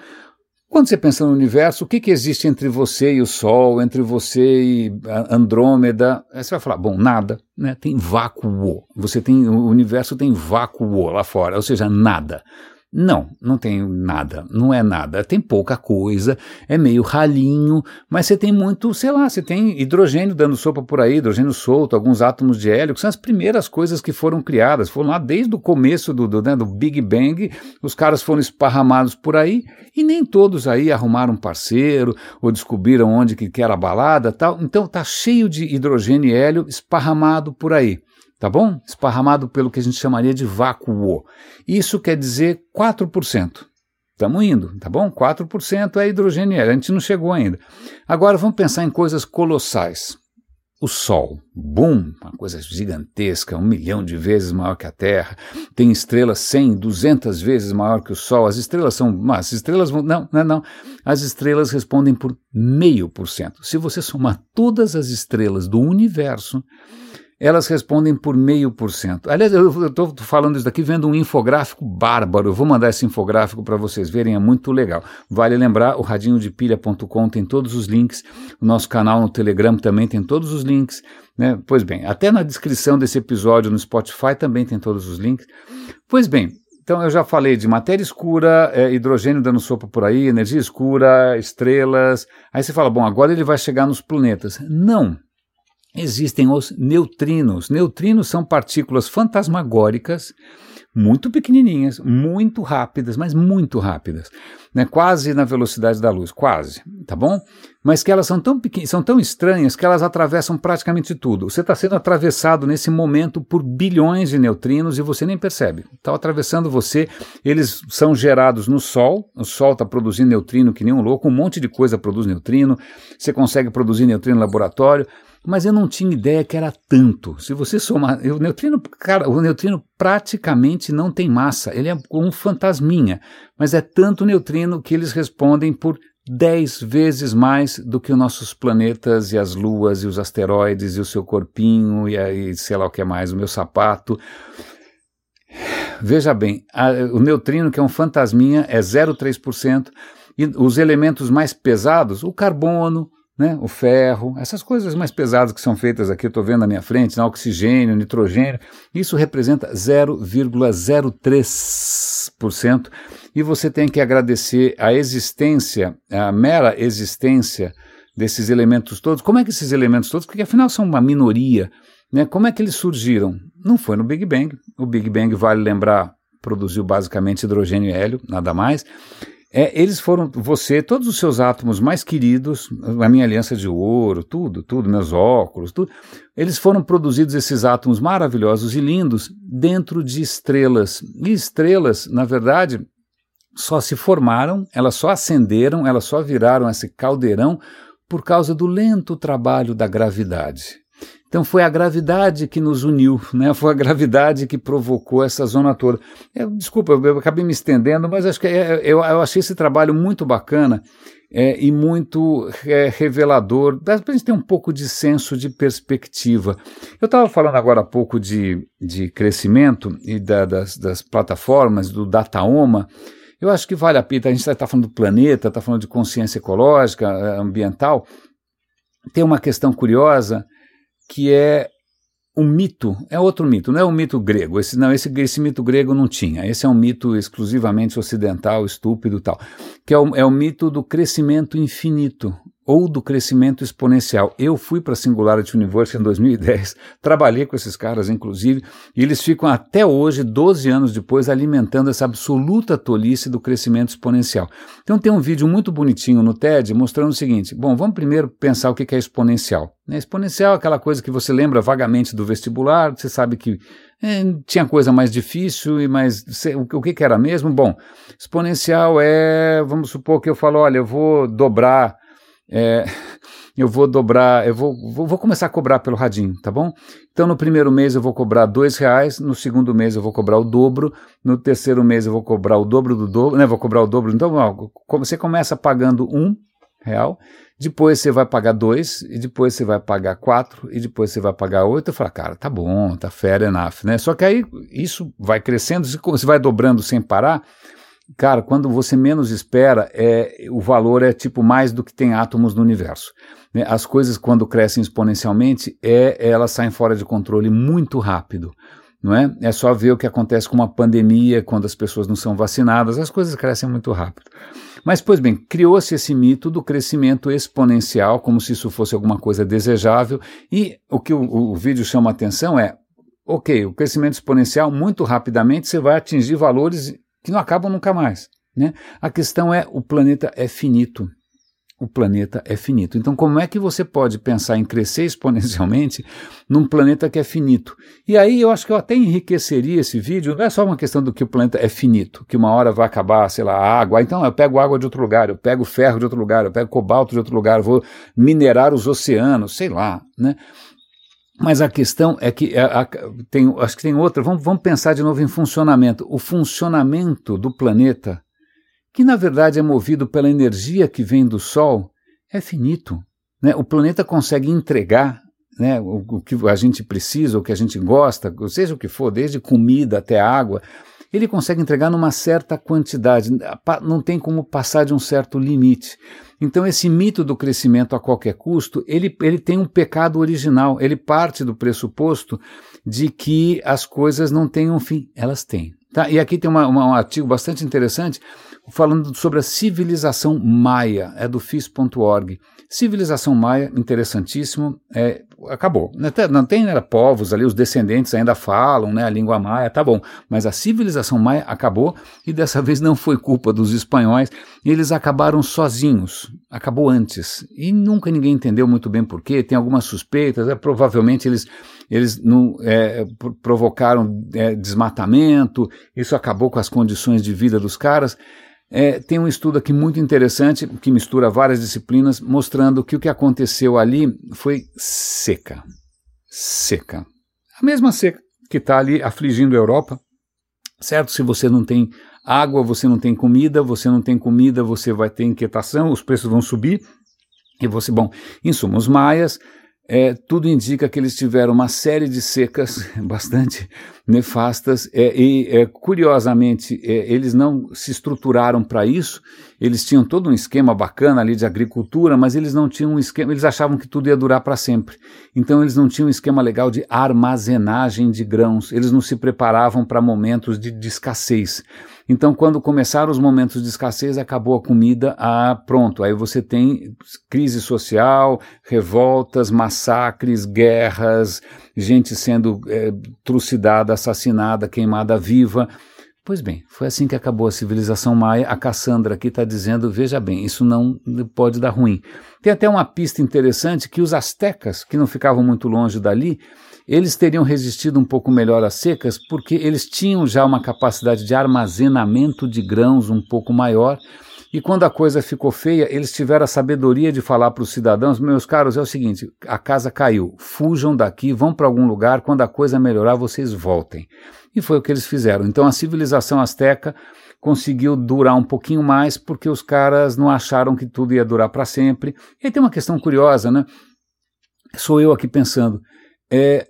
Quando você pensa no universo, o que, que existe entre você e o Sol, entre você e Andrômeda? Aí você vai falar, bom, nada, né? Tem vácuo. Você tem, o universo tem vácuo lá fora, ou seja, nada. Não, não tem nada, não é nada. Tem pouca coisa, é meio ralinho, mas você tem muito, sei lá, você tem hidrogênio dando sopa por aí, hidrogênio solto, alguns átomos de hélio, que são as primeiras coisas que foram criadas. Foram lá desde o começo do, do, né, do Big Bang, os caras foram esparramados por aí, e nem todos aí arrumaram um parceiro, ou descobriram onde que era a balada tal. Então tá cheio de hidrogênio e hélio esparramado por aí tá bom? Esparramado pelo que a gente chamaria de vácuo. Isso quer dizer 4%. Estamos indo, tá bom? 4% é hidrogênio a gente não chegou ainda. Agora vamos pensar em coisas colossais. O Sol, boom, uma coisa gigantesca, um milhão de vezes maior que a Terra. Tem estrelas 100, 200 vezes maior que o Sol. As estrelas são. As estrelas vão. Não, não, não. As estrelas respondem por meio por cento. Se você somar todas as estrelas do universo, elas respondem por meio por cento. Aliás, eu estou falando isso daqui vendo um infográfico bárbaro. Eu vou mandar esse infográfico para vocês verem, é muito legal. Vale lembrar, o radinhodepilha.com tem todos os links, o nosso canal no Telegram também tem todos os links. Né? Pois bem, até na descrição desse episódio no Spotify também tem todos os links. Pois bem, então eu já falei de matéria escura, é, hidrogênio dando sopa por aí, energia escura, estrelas. Aí você fala, bom, agora ele vai chegar nos planetas. Não existem os neutrinos. Neutrinos são partículas fantasmagóricas, muito pequenininhas, muito rápidas, mas muito rápidas, né? quase na velocidade da luz, quase, tá bom? Mas que elas são tão pequenas, são tão estranhas que elas atravessam praticamente tudo. Você está sendo atravessado nesse momento por bilhões de neutrinos e você nem percebe. Estão atravessando você, eles são gerados no Sol, o Sol está produzindo neutrino que nem um louco, um monte de coisa produz neutrino, você consegue produzir neutrino no laboratório, mas eu não tinha ideia que era tanto. Se você somar, o neutrino, cara, o neutrino praticamente não tem massa, ele é um fantasminha, mas é tanto neutrino que eles respondem por 10 vezes mais do que os nossos planetas e as luas e os asteroides e o seu corpinho e aí sei lá o que mais, o meu sapato. Veja bem, a, o neutrino, que é um fantasminha, é 0,3%, e os elementos mais pesados, o carbono, né, o ferro, essas coisas mais pesadas que são feitas aqui, eu estou vendo na minha frente, né, oxigênio, nitrogênio, isso representa 0,03%. E você tem que agradecer a existência, a mera existência desses elementos todos. Como é que esses elementos todos, porque afinal são uma minoria, né, como é que eles surgiram? Não foi no Big Bang. O Big Bang, vale lembrar, produziu basicamente hidrogênio e hélio, nada mais. É, eles foram, você, todos os seus átomos mais queridos, a minha aliança de ouro, tudo, tudo, meus óculos, tudo, eles foram produzidos, esses átomos maravilhosos e lindos, dentro de estrelas. E estrelas, na verdade, só se formaram, elas só acenderam, elas só viraram esse caldeirão por causa do lento trabalho da gravidade. Então foi a gravidade que nos uniu, né? foi a gravidade que provocou essa zona toda. Eu, desculpa, eu acabei me estendendo, mas acho que é, eu, eu achei esse trabalho muito bacana é, e muito é, revelador, para a gente ter um pouco de senso de perspectiva. Eu estava falando agora há pouco de, de crescimento e da, das, das plataformas, do Dataoma. Eu acho que vale a pena, a gente está falando do planeta, está falando de consciência ecológica, é, ambiental. Tem uma questão curiosa que é um mito, é outro mito, não é um mito grego, esse, não, esse, esse mito grego não tinha, esse é um mito exclusivamente ocidental, estúpido tal, que é o, é o mito do crescimento infinito ou do crescimento exponencial. Eu fui para a Singularity University em 2010, trabalhei com esses caras, inclusive, e eles ficam até hoje, 12 anos depois, alimentando essa absoluta tolice do crescimento exponencial. Então tem um vídeo muito bonitinho no TED mostrando o seguinte: bom, vamos primeiro pensar o que é exponencial. Né, exponencial é aquela coisa que você lembra vagamente do vestibular, você sabe que é, tinha coisa mais difícil, e mais. O, que, que era mesmo? Bom, exponencial é, vamos supor que eu falo, olha, eu vou dobrar é, eu vou dobrar, eu vou, vou, vou, começar a cobrar pelo radinho, tá bom? Então no primeiro mês eu vou cobrar dois reais, no segundo mês eu vou cobrar o dobro, no terceiro mês eu vou cobrar o dobro do dobro, né? Vou cobrar o dobro. Então você começa pagando um real, depois você vai pagar dois, e depois você vai pagar quatro, e depois você vai pagar oito. Eu falo, cara, tá bom, tá fair enough, né? Só que aí isso vai crescendo, você vai dobrando sem parar. Cara, quando você menos espera, é, o valor é tipo mais do que tem átomos no universo. Né? As coisas, quando crescem exponencialmente, é, elas saem fora de controle muito rápido. Não é? é só ver o que acontece com uma pandemia, quando as pessoas não são vacinadas, as coisas crescem muito rápido. Mas, pois bem, criou-se esse mito do crescimento exponencial, como se isso fosse alguma coisa desejável, e o que o, o vídeo chama atenção é ok, o crescimento exponencial, muito rapidamente você vai atingir valores que não acabam nunca mais. Né? A questão é: o planeta é finito. o planeta é finito. Então, como é que você pode pensar em crescer exponencialmente num planeta que é finito? E aí eu acho que eu até enriqueceria esse vídeo, não é só uma questão do que o planeta é finito, que uma hora vai acabar, sei lá, a água. Então, eu pego água de outro lugar, eu pego ferro de outro lugar, eu pego cobalto de outro lugar, vou minerar os oceanos, sei lá, né? Mas a questão é que a, a, tem, acho que tem outra. Vamos, vamos pensar de novo em funcionamento. O funcionamento do planeta que na verdade é movido pela energia que vem do Sol, é finito. Né? O planeta consegue entregar né, o, o, que a gente precisa, o que a gente gosta, seja o que for, desde comida até água, ele consegue entregar numa certa quantidade, não tem como passar de um certo limite. Então, esse mito do crescimento a qualquer custo, ele, ele tem um pecado original, ele parte do pressuposto de que as coisas não têm um fim. Elas têm. Tá? E aqui tem uma, uma, um artigo bastante interessante falando sobre a civilização maia, é do FIS.org. Civilização maia, interessantíssimo, é, acabou. Não tem era povos ali, os descendentes ainda falam né, a língua maia, tá bom, mas a civilização maia acabou e dessa vez não foi culpa dos espanhóis, eles acabaram sozinhos, acabou antes. E nunca ninguém entendeu muito bem porquê, tem algumas suspeitas, é, provavelmente eles eles não, é, provocaram é, desmatamento, isso acabou com as condições de vida dos caras. É, tem um estudo aqui muito interessante que mistura várias disciplinas, mostrando que o que aconteceu ali foi seca. Seca. A mesma seca que está ali afligindo a Europa. Certo? Se você não tem água, você não tem comida, você não tem comida, você vai ter inquietação, os preços vão subir. E você, bom, em suma, os maias é, tudo indica que eles tiveram uma série de secas bastante nefastas é, e, é, curiosamente, é, eles não se estruturaram para isso. Eles tinham todo um esquema bacana ali de agricultura, mas eles não tinham um esquema, eles achavam que tudo ia durar para sempre. Então, eles não tinham um esquema legal de armazenagem de grãos, eles não se preparavam para momentos de, de escassez. Então, quando começaram os momentos de escassez, acabou a comida, ah, pronto. Aí você tem crise social, revoltas, massacres, guerras, gente sendo é, trucidada, assassinada, queimada viva. Pois bem, foi assim que acabou a civilização maia. A Cassandra aqui está dizendo: veja bem, isso não pode dar ruim. Tem até uma pista interessante que os astecas, que não ficavam muito longe dali, eles teriam resistido um pouco melhor às secas porque eles tinham já uma capacidade de armazenamento de grãos um pouco maior. E quando a coisa ficou feia, eles tiveram a sabedoria de falar para os cidadãos: meus caros, é o seguinte, a casa caiu, fujam daqui, vão para algum lugar, quando a coisa melhorar, vocês voltem. E foi o que eles fizeram. Então a civilização asteca conseguiu durar um pouquinho mais porque os caras não acharam que tudo ia durar para sempre. E tem uma questão curiosa, né? Sou eu aqui pensando. É,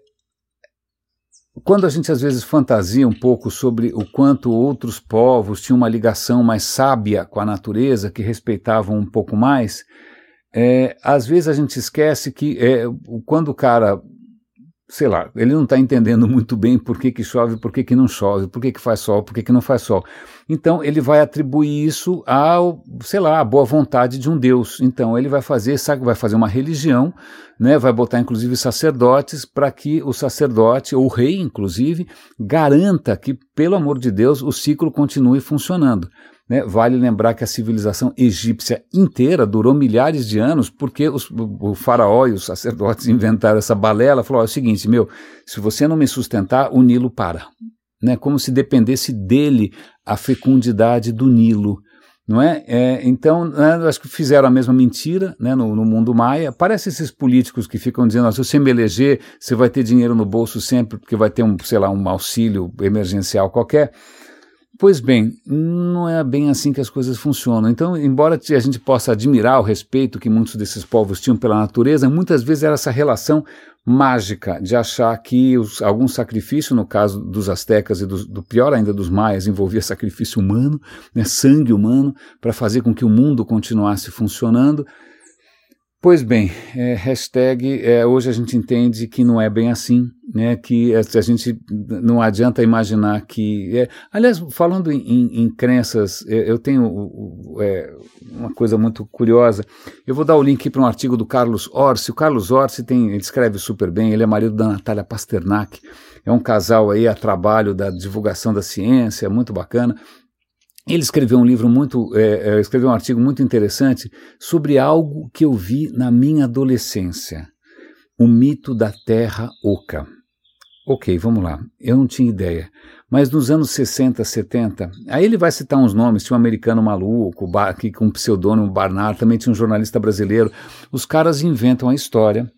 quando a gente às vezes fantasia um pouco sobre o quanto outros povos tinham uma ligação mais sábia com a natureza, que respeitavam um pouco mais, é, às vezes a gente esquece que é, quando o cara sei lá, ele não está entendendo muito bem por que, que chove, por que, que não chove, por que, que faz sol, por que, que não faz sol. Então ele vai atribuir isso ao, sei lá, à boa vontade de um Deus. Então ele vai fazer, sabe, vai fazer uma religião, né, vai botar inclusive sacerdotes para que o sacerdote, ou o rei inclusive, garanta que, pelo amor de Deus, o ciclo continue funcionando. Né? Vale lembrar que a civilização egípcia inteira durou milhares de anos porque os, o faraó e os sacerdotes inventaram essa balela. Falou: é o seguinte, meu, se você não me sustentar, o Nilo para. Né? Como se dependesse dele a fecundidade do Nilo. Não é? é então, né, acho que fizeram a mesma mentira né, no, no, mundo maia. Parece esses políticos que ficam dizendo: se você me eleger, você vai ter dinheiro no bolso sempre, porque vai ter um, sei lá, um auxílio emergencial qualquer. Pois bem, não é bem assim que as coisas funcionam. Então, embora a gente possa admirar o respeito que muitos desses povos tinham pela natureza, muitas vezes era essa relação mágica de achar que os, algum sacrifício, no caso dos astecas e do, do pior ainda dos maias, envolvia sacrifício humano, né, sangue humano, para fazer com que o mundo continuasse funcionando. Pois bem, é, hashtag, é, hoje a gente entende que não é bem assim, né, que a, gente não adianta imaginar que... É, aliás, falando em, em, em crenças, é, eu tenho é, uma coisa muito curiosa, eu vou dar o link para um artigo do Carlos Orsi, o Carlos Orsi tem, ele escreve super bem, ele é marido da Natália Pasternak, é um casal aí a trabalho da divulgação da ciência, muito bacana, Ele escreveu um livro muito, é, escreveu um artigo muito interessante sobre algo que eu vi na minha adolescência, o mito da Terra Oca. Ok, vamos lá. Eu não tinha ideia. Mas nos anos 60, 70, aí ele vai citar uns nomes, tinha um americano maluco, que com o pseudônimo Barnard, também tinha um jornalista brasileiro. Os caras inventam a história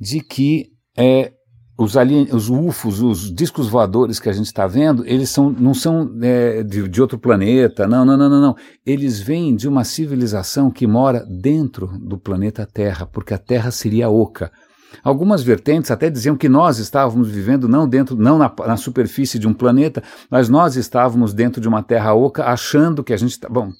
de que é, os, alien, os UFOs, os discos voadores que a gente está vendo, eles são, não são é, de, de, outro planeta, não, não, não, não, não. Eles vêm de uma civilização que mora dentro do planeta Terra, porque a Terra seria oca. Algumas vertentes até diziam que nós estávamos vivendo não dentro, não na, na superfície de um planeta, mas nós estávamos dentro de uma Terra oca, achando que a gente está. Bom,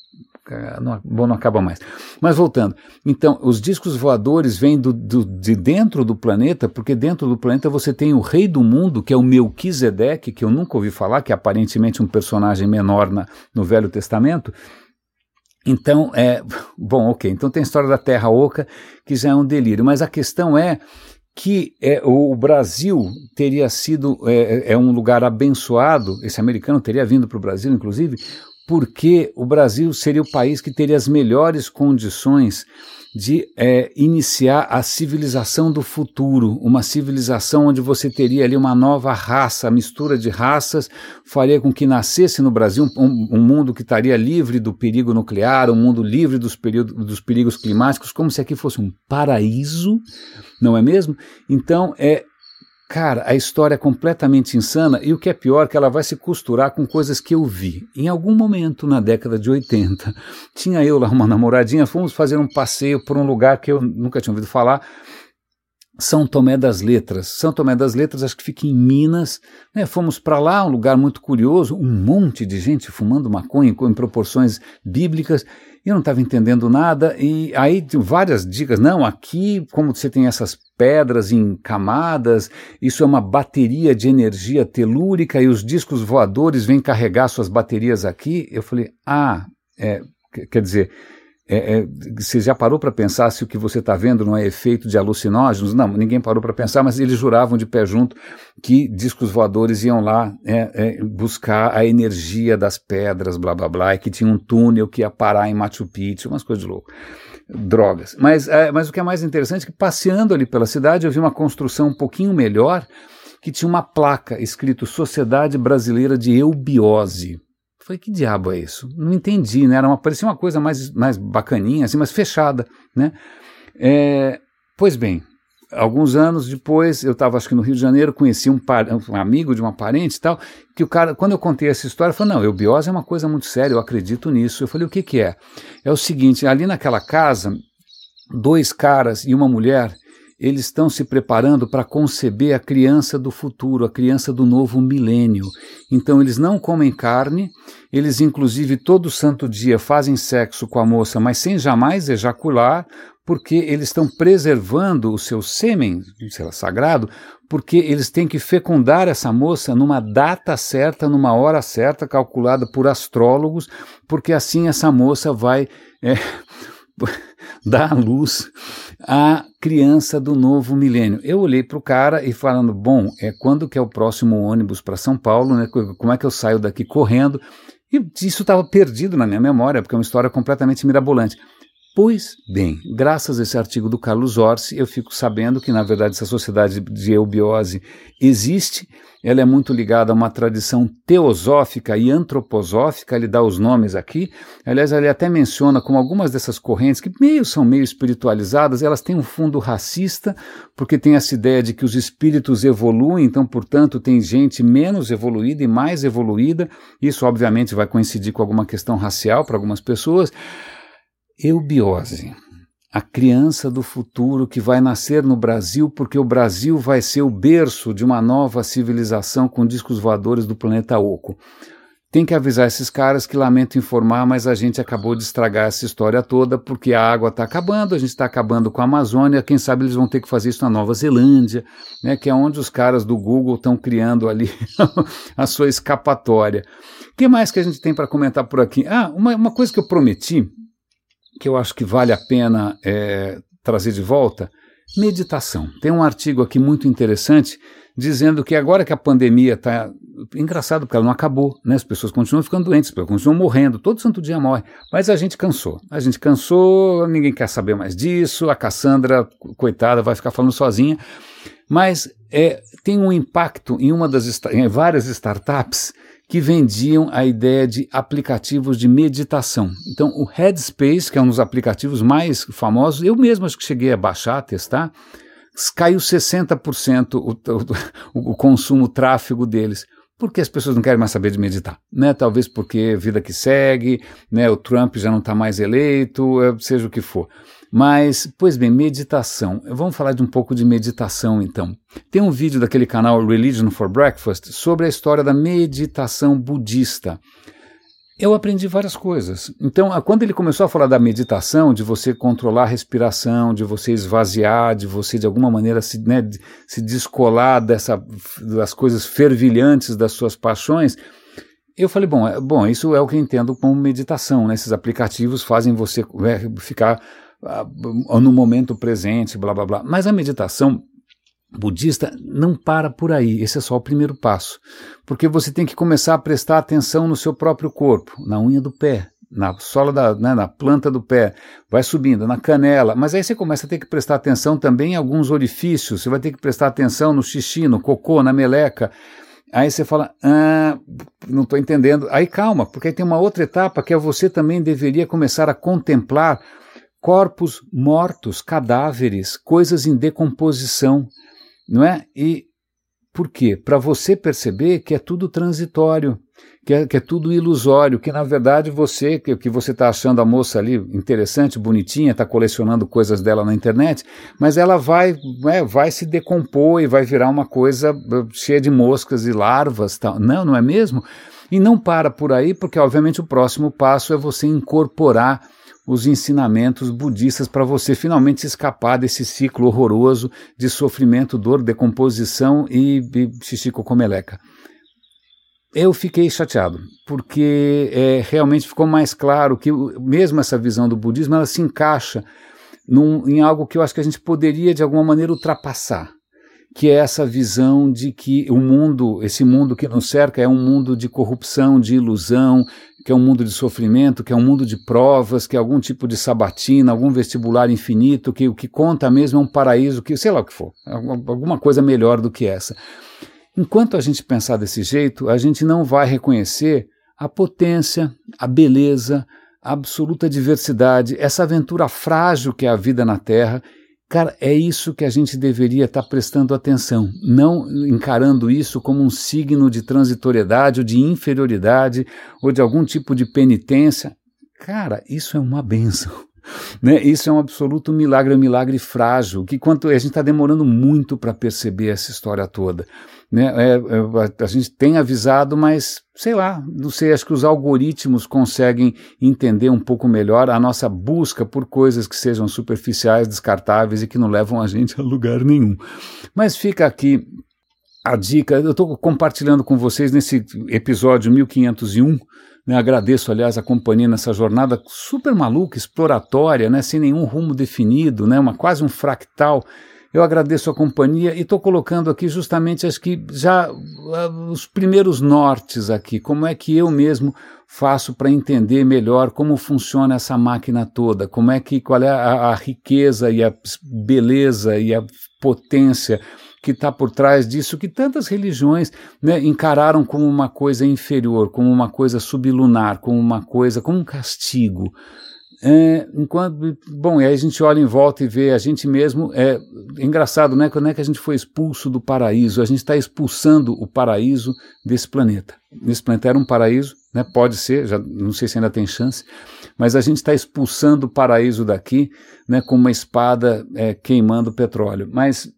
não, bom, não acaba mais. Mas voltando, então, os discos voadores vêm do, do, de dentro do planeta, porque dentro do planeta você tem o rei do mundo, que é o Melquisedeque, que eu nunca ouvi falar, que é aparentemente um personagem menor na, no Velho Testamento. Então, é. Bom, ok. Então tem a história da Terra Oca, que já é um delírio. Mas a questão é que é, o Brasil teria sido é, é um lugar abençoado, esse americano teria vindo para o Brasil, inclusive, porque o Brasil seria o país que teria as melhores condições de é, iniciar a civilização do futuro, uma civilização onde você teria ali uma nova raça, a mistura de raças faria com que nascesse no Brasil um, um mundo que estaria livre do perigo nuclear, um mundo livre dos, dos perigos climáticos, como se aqui fosse um paraíso, não é mesmo? Então, é Cara, a história é completamente insana e o que é pior é que ela vai se costurar com coisas que eu vi. Em algum momento na década de 80, tinha eu lá uma namoradinha, fomos fazer um passeio por um lugar que eu nunca tinha ouvido falar, são Tomé das Letras. São Tomé das Letras, acho que fica em Minas. Né? Fomos para lá, um lugar muito curioso, um monte de gente fumando maconha em proporções bíblicas. Eu não estava entendendo nada, e aí várias dicas. Não, aqui, como você tem essas pedras em camadas, isso é uma bateria de energia telúrica e os discos voadores vêm carregar suas baterias aqui. Eu falei, ah, é, quer dizer, é, é, você já parou para pensar se o que você está vendo não é efeito de alucinógenos? Não, ninguém parou para pensar, mas eles juravam de pé junto que discos voadores iam lá é, é, buscar a energia das pedras, blá blá blá, e que tinha um túnel que ia parar em Machu Picchu, umas coisas louco drogas. Mas, é, mas o que é mais interessante é que passeando ali pela cidade eu vi uma construção um pouquinho melhor que tinha uma placa escrito Sociedade Brasileira de Eubiose. Falei, que diabo é isso? Não entendi, né? Era uma, parecia uma coisa mais, mais bacaninha, assim, mais fechada, né? É, pois bem, alguns anos depois, eu estava acho que no Rio de Janeiro, conheci um, par, um, amigo de uma parente e tal, que o cara, quando eu contei essa história, falou, não, eubiose é uma coisa muito séria, eu acredito nisso. Eu falei, o que que é? É o seguinte, ali naquela casa, dois caras e uma mulher, eles estão se preparando para conceber a criança do futuro, a criança do novo milênio. Então eles não comem carne, eles inclusive todo santo dia fazem sexo com a moça, mas sem jamais ejacular, porque eles estão preservando o seu sêmen, sei lá, sagrado, porque eles têm que fecundar essa moça numa data certa, numa hora certa, calculada por astrólogos, porque assim essa moça vai é, dar à luz a criança do novo milênio. Eu olhei para o cara e falando, bom, é quando que é o próximo ônibus para São Paulo, né? Como é que eu saio daqui correndo? E isso estava perdido na minha memória, porque é uma história completamente mirabolante. Pois bem, graças a esse artigo do Carlos Orsi, eu fico sabendo que, na verdade, essa sociedade de eubiose existe. Ela é muito ligada a uma tradição teosófica e antroposófica, ele dá os nomes aqui. Aliás, ele até menciona como algumas dessas correntes, que meio são meio espiritualizadas, elas têm um fundo racista, porque tem essa ideia de que os espíritos evoluem, então, portanto, tem gente menos evoluída e mais evoluída. Isso, obviamente, vai coincidir com alguma questão racial para algumas pessoas. Eubiose, a criança do futuro que vai nascer no Brasil, porque o Brasil vai ser o berço de uma nova civilização com discos voadores do planeta Oco. Tem que avisar esses caras que lamento informar, mas a gente acabou de estragar essa história toda porque a água está acabando, a gente está acabando com a Amazônia, quem sabe eles vão ter que fazer isso na Nova Zelândia, né, que é onde os caras do Google estão criando ali a sua escapatória. O que mais que a gente tem para comentar por aqui? Ah, uma, uma coisa que eu prometi, que eu acho que vale a pena é, trazer de volta, meditação. Tem um artigo aqui muito interessante dizendo que agora que a pandemia está engraçado, porque ela não acabou, né? As pessoas continuam ficando doentes, continuam morrendo, todo santo dia morre. Mas a gente cansou. A gente cansou, ninguém quer saber mais disso, a Cassandra, coitada, vai ficar falando sozinha. Mas é, tem um impacto em uma das em várias startups que vendiam a ideia de aplicativos de meditação. Então, o Headspace, que é um dos aplicativos mais famosos, eu mesmo acho que cheguei a baixar, testar, caiu 60% o, o, o consumo, o tráfego deles porque as pessoas não querem mais saber de meditar, né? Talvez porque vida que segue, né? O Trump já não está mais eleito, é, seja o que for. Mas, pois bem, meditação. Vamos falar de um pouco de meditação, então. Tem um vídeo daquele canal Religion for Breakfast sobre a história da meditação budista eu aprendi várias coisas. Então, quando ele começou a falar da meditação, de você controlar a respiração, de você esvaziar, de você de alguma maneira se, né, se descolar dessa, das coisas fervilhantes das suas paixões, eu falei, bom, é, bom, isso é o que eu entendo como meditação. Né? Esses aplicativos fazem você é, ficar no momento presente, blá blá blá. Mas a meditação budista não para por aí, esse é só o primeiro passo. Porque você tem que começar a prestar atenção no seu próprio corpo, na unha do pé, na sola da, né, na planta do pé, vai subindo, na canela, mas aí você começa a ter que prestar atenção também em alguns orifícios, você vai ter que prestar atenção no xixi, no cocô, na meleca. Aí você fala, ah, não estou entendendo. Aí calma, porque aí tem uma outra etapa que é você também deveria começar a contemplar corpos mortos, cadáveres, coisas em decomposição não é? E por quê? Para você perceber que é tudo transitório, que é, que é tudo ilusório, que na verdade você, que, que você está achando a moça ali interessante, bonitinha, está colecionando coisas dela na internet, mas ela vai, é, vai se decompor e vai virar uma coisa uh, cheia de moscas e larvas. Tal. Não, não é mesmo? E não para por aí, porque obviamente o próximo passo é você incorporar os ensinamentos budistas para você finalmente escapar desse ciclo horroroso de sofrimento, dor, decomposição e, e xixi cocomeleca. Eu fiquei chateado, porque é, realmente ficou mais claro que mesmo essa visão do budismo ela se encaixa num, em algo que eu acho que a gente poderia de alguma maneira ultrapassar que é essa visão de que o mundo, esse mundo que nos cerca, é um mundo de corrupção, de ilusão, que é um mundo de sofrimento, que é um mundo de provas, que é algum tipo de sabatina, algum vestibular infinito, que o que conta mesmo é um paraíso, que sei lá o que for, alguma coisa melhor do que essa. Enquanto a gente pensar desse jeito, a gente não vai reconhecer a potência, a beleza, a absoluta diversidade, essa aventura frágil que é a vida na Terra Cara, é isso que a gente deveria estar tá prestando atenção, não encarando isso como um signo de transitoriedade ou de inferioridade ou de algum tipo de penitência. Cara, isso é uma benção. Né? Isso é um absoluto milagre, um milagre frágil, que quanto a gente está demorando muito para perceber essa história toda. Né? É, é, a gente tem avisado, mas sei lá, não sei, acho que os algoritmos conseguem entender um pouco melhor a nossa busca por coisas que sejam superficiais, descartáveis e que não levam a gente a lugar nenhum. Mas fica aqui a dica, eu estou compartilhando com vocês nesse episódio 1501 né, agradeço, aliás, a companhia nessa jornada super maluca, exploratória, né, sem nenhum rumo definido, né, uma, quase um fractal. Eu agradeço a companhia e estou colocando aqui justamente acho que já uh, os primeiros nortes aqui, como é que eu mesmo faço para entender melhor como funciona essa máquina toda, como é que qual é a, a riqueza e a beleza e a potência que está por trás disso que tantas religiões né, encararam como uma coisa inferior, como uma coisa sublunar, como uma coisa, como um castigo. É, enquanto, bom, e aí a gente olha em volta e vê a gente mesmo. É, é engraçado, né? Quando é que a gente foi expulso do paraíso? A gente está expulsando o paraíso desse planeta. Esse planeta era um paraíso, né? Pode ser, já não sei se ainda tem chance, mas a gente está expulsando o paraíso daqui, né? Com uma espada é, queimando petróleo. Mas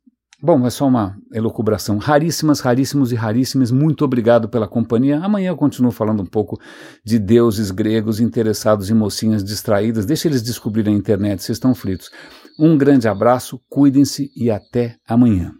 Bom, é só uma elucubração. Raríssimas, raríssimos e raríssimas. Muito obrigado pela companhia. Amanhã eu continuo falando um pouco de deuses gregos interessados em mocinhas distraídas. Deixa eles descobrirem a internet, vocês estão fritos. Um grande abraço, cuidem-se e até amanhã.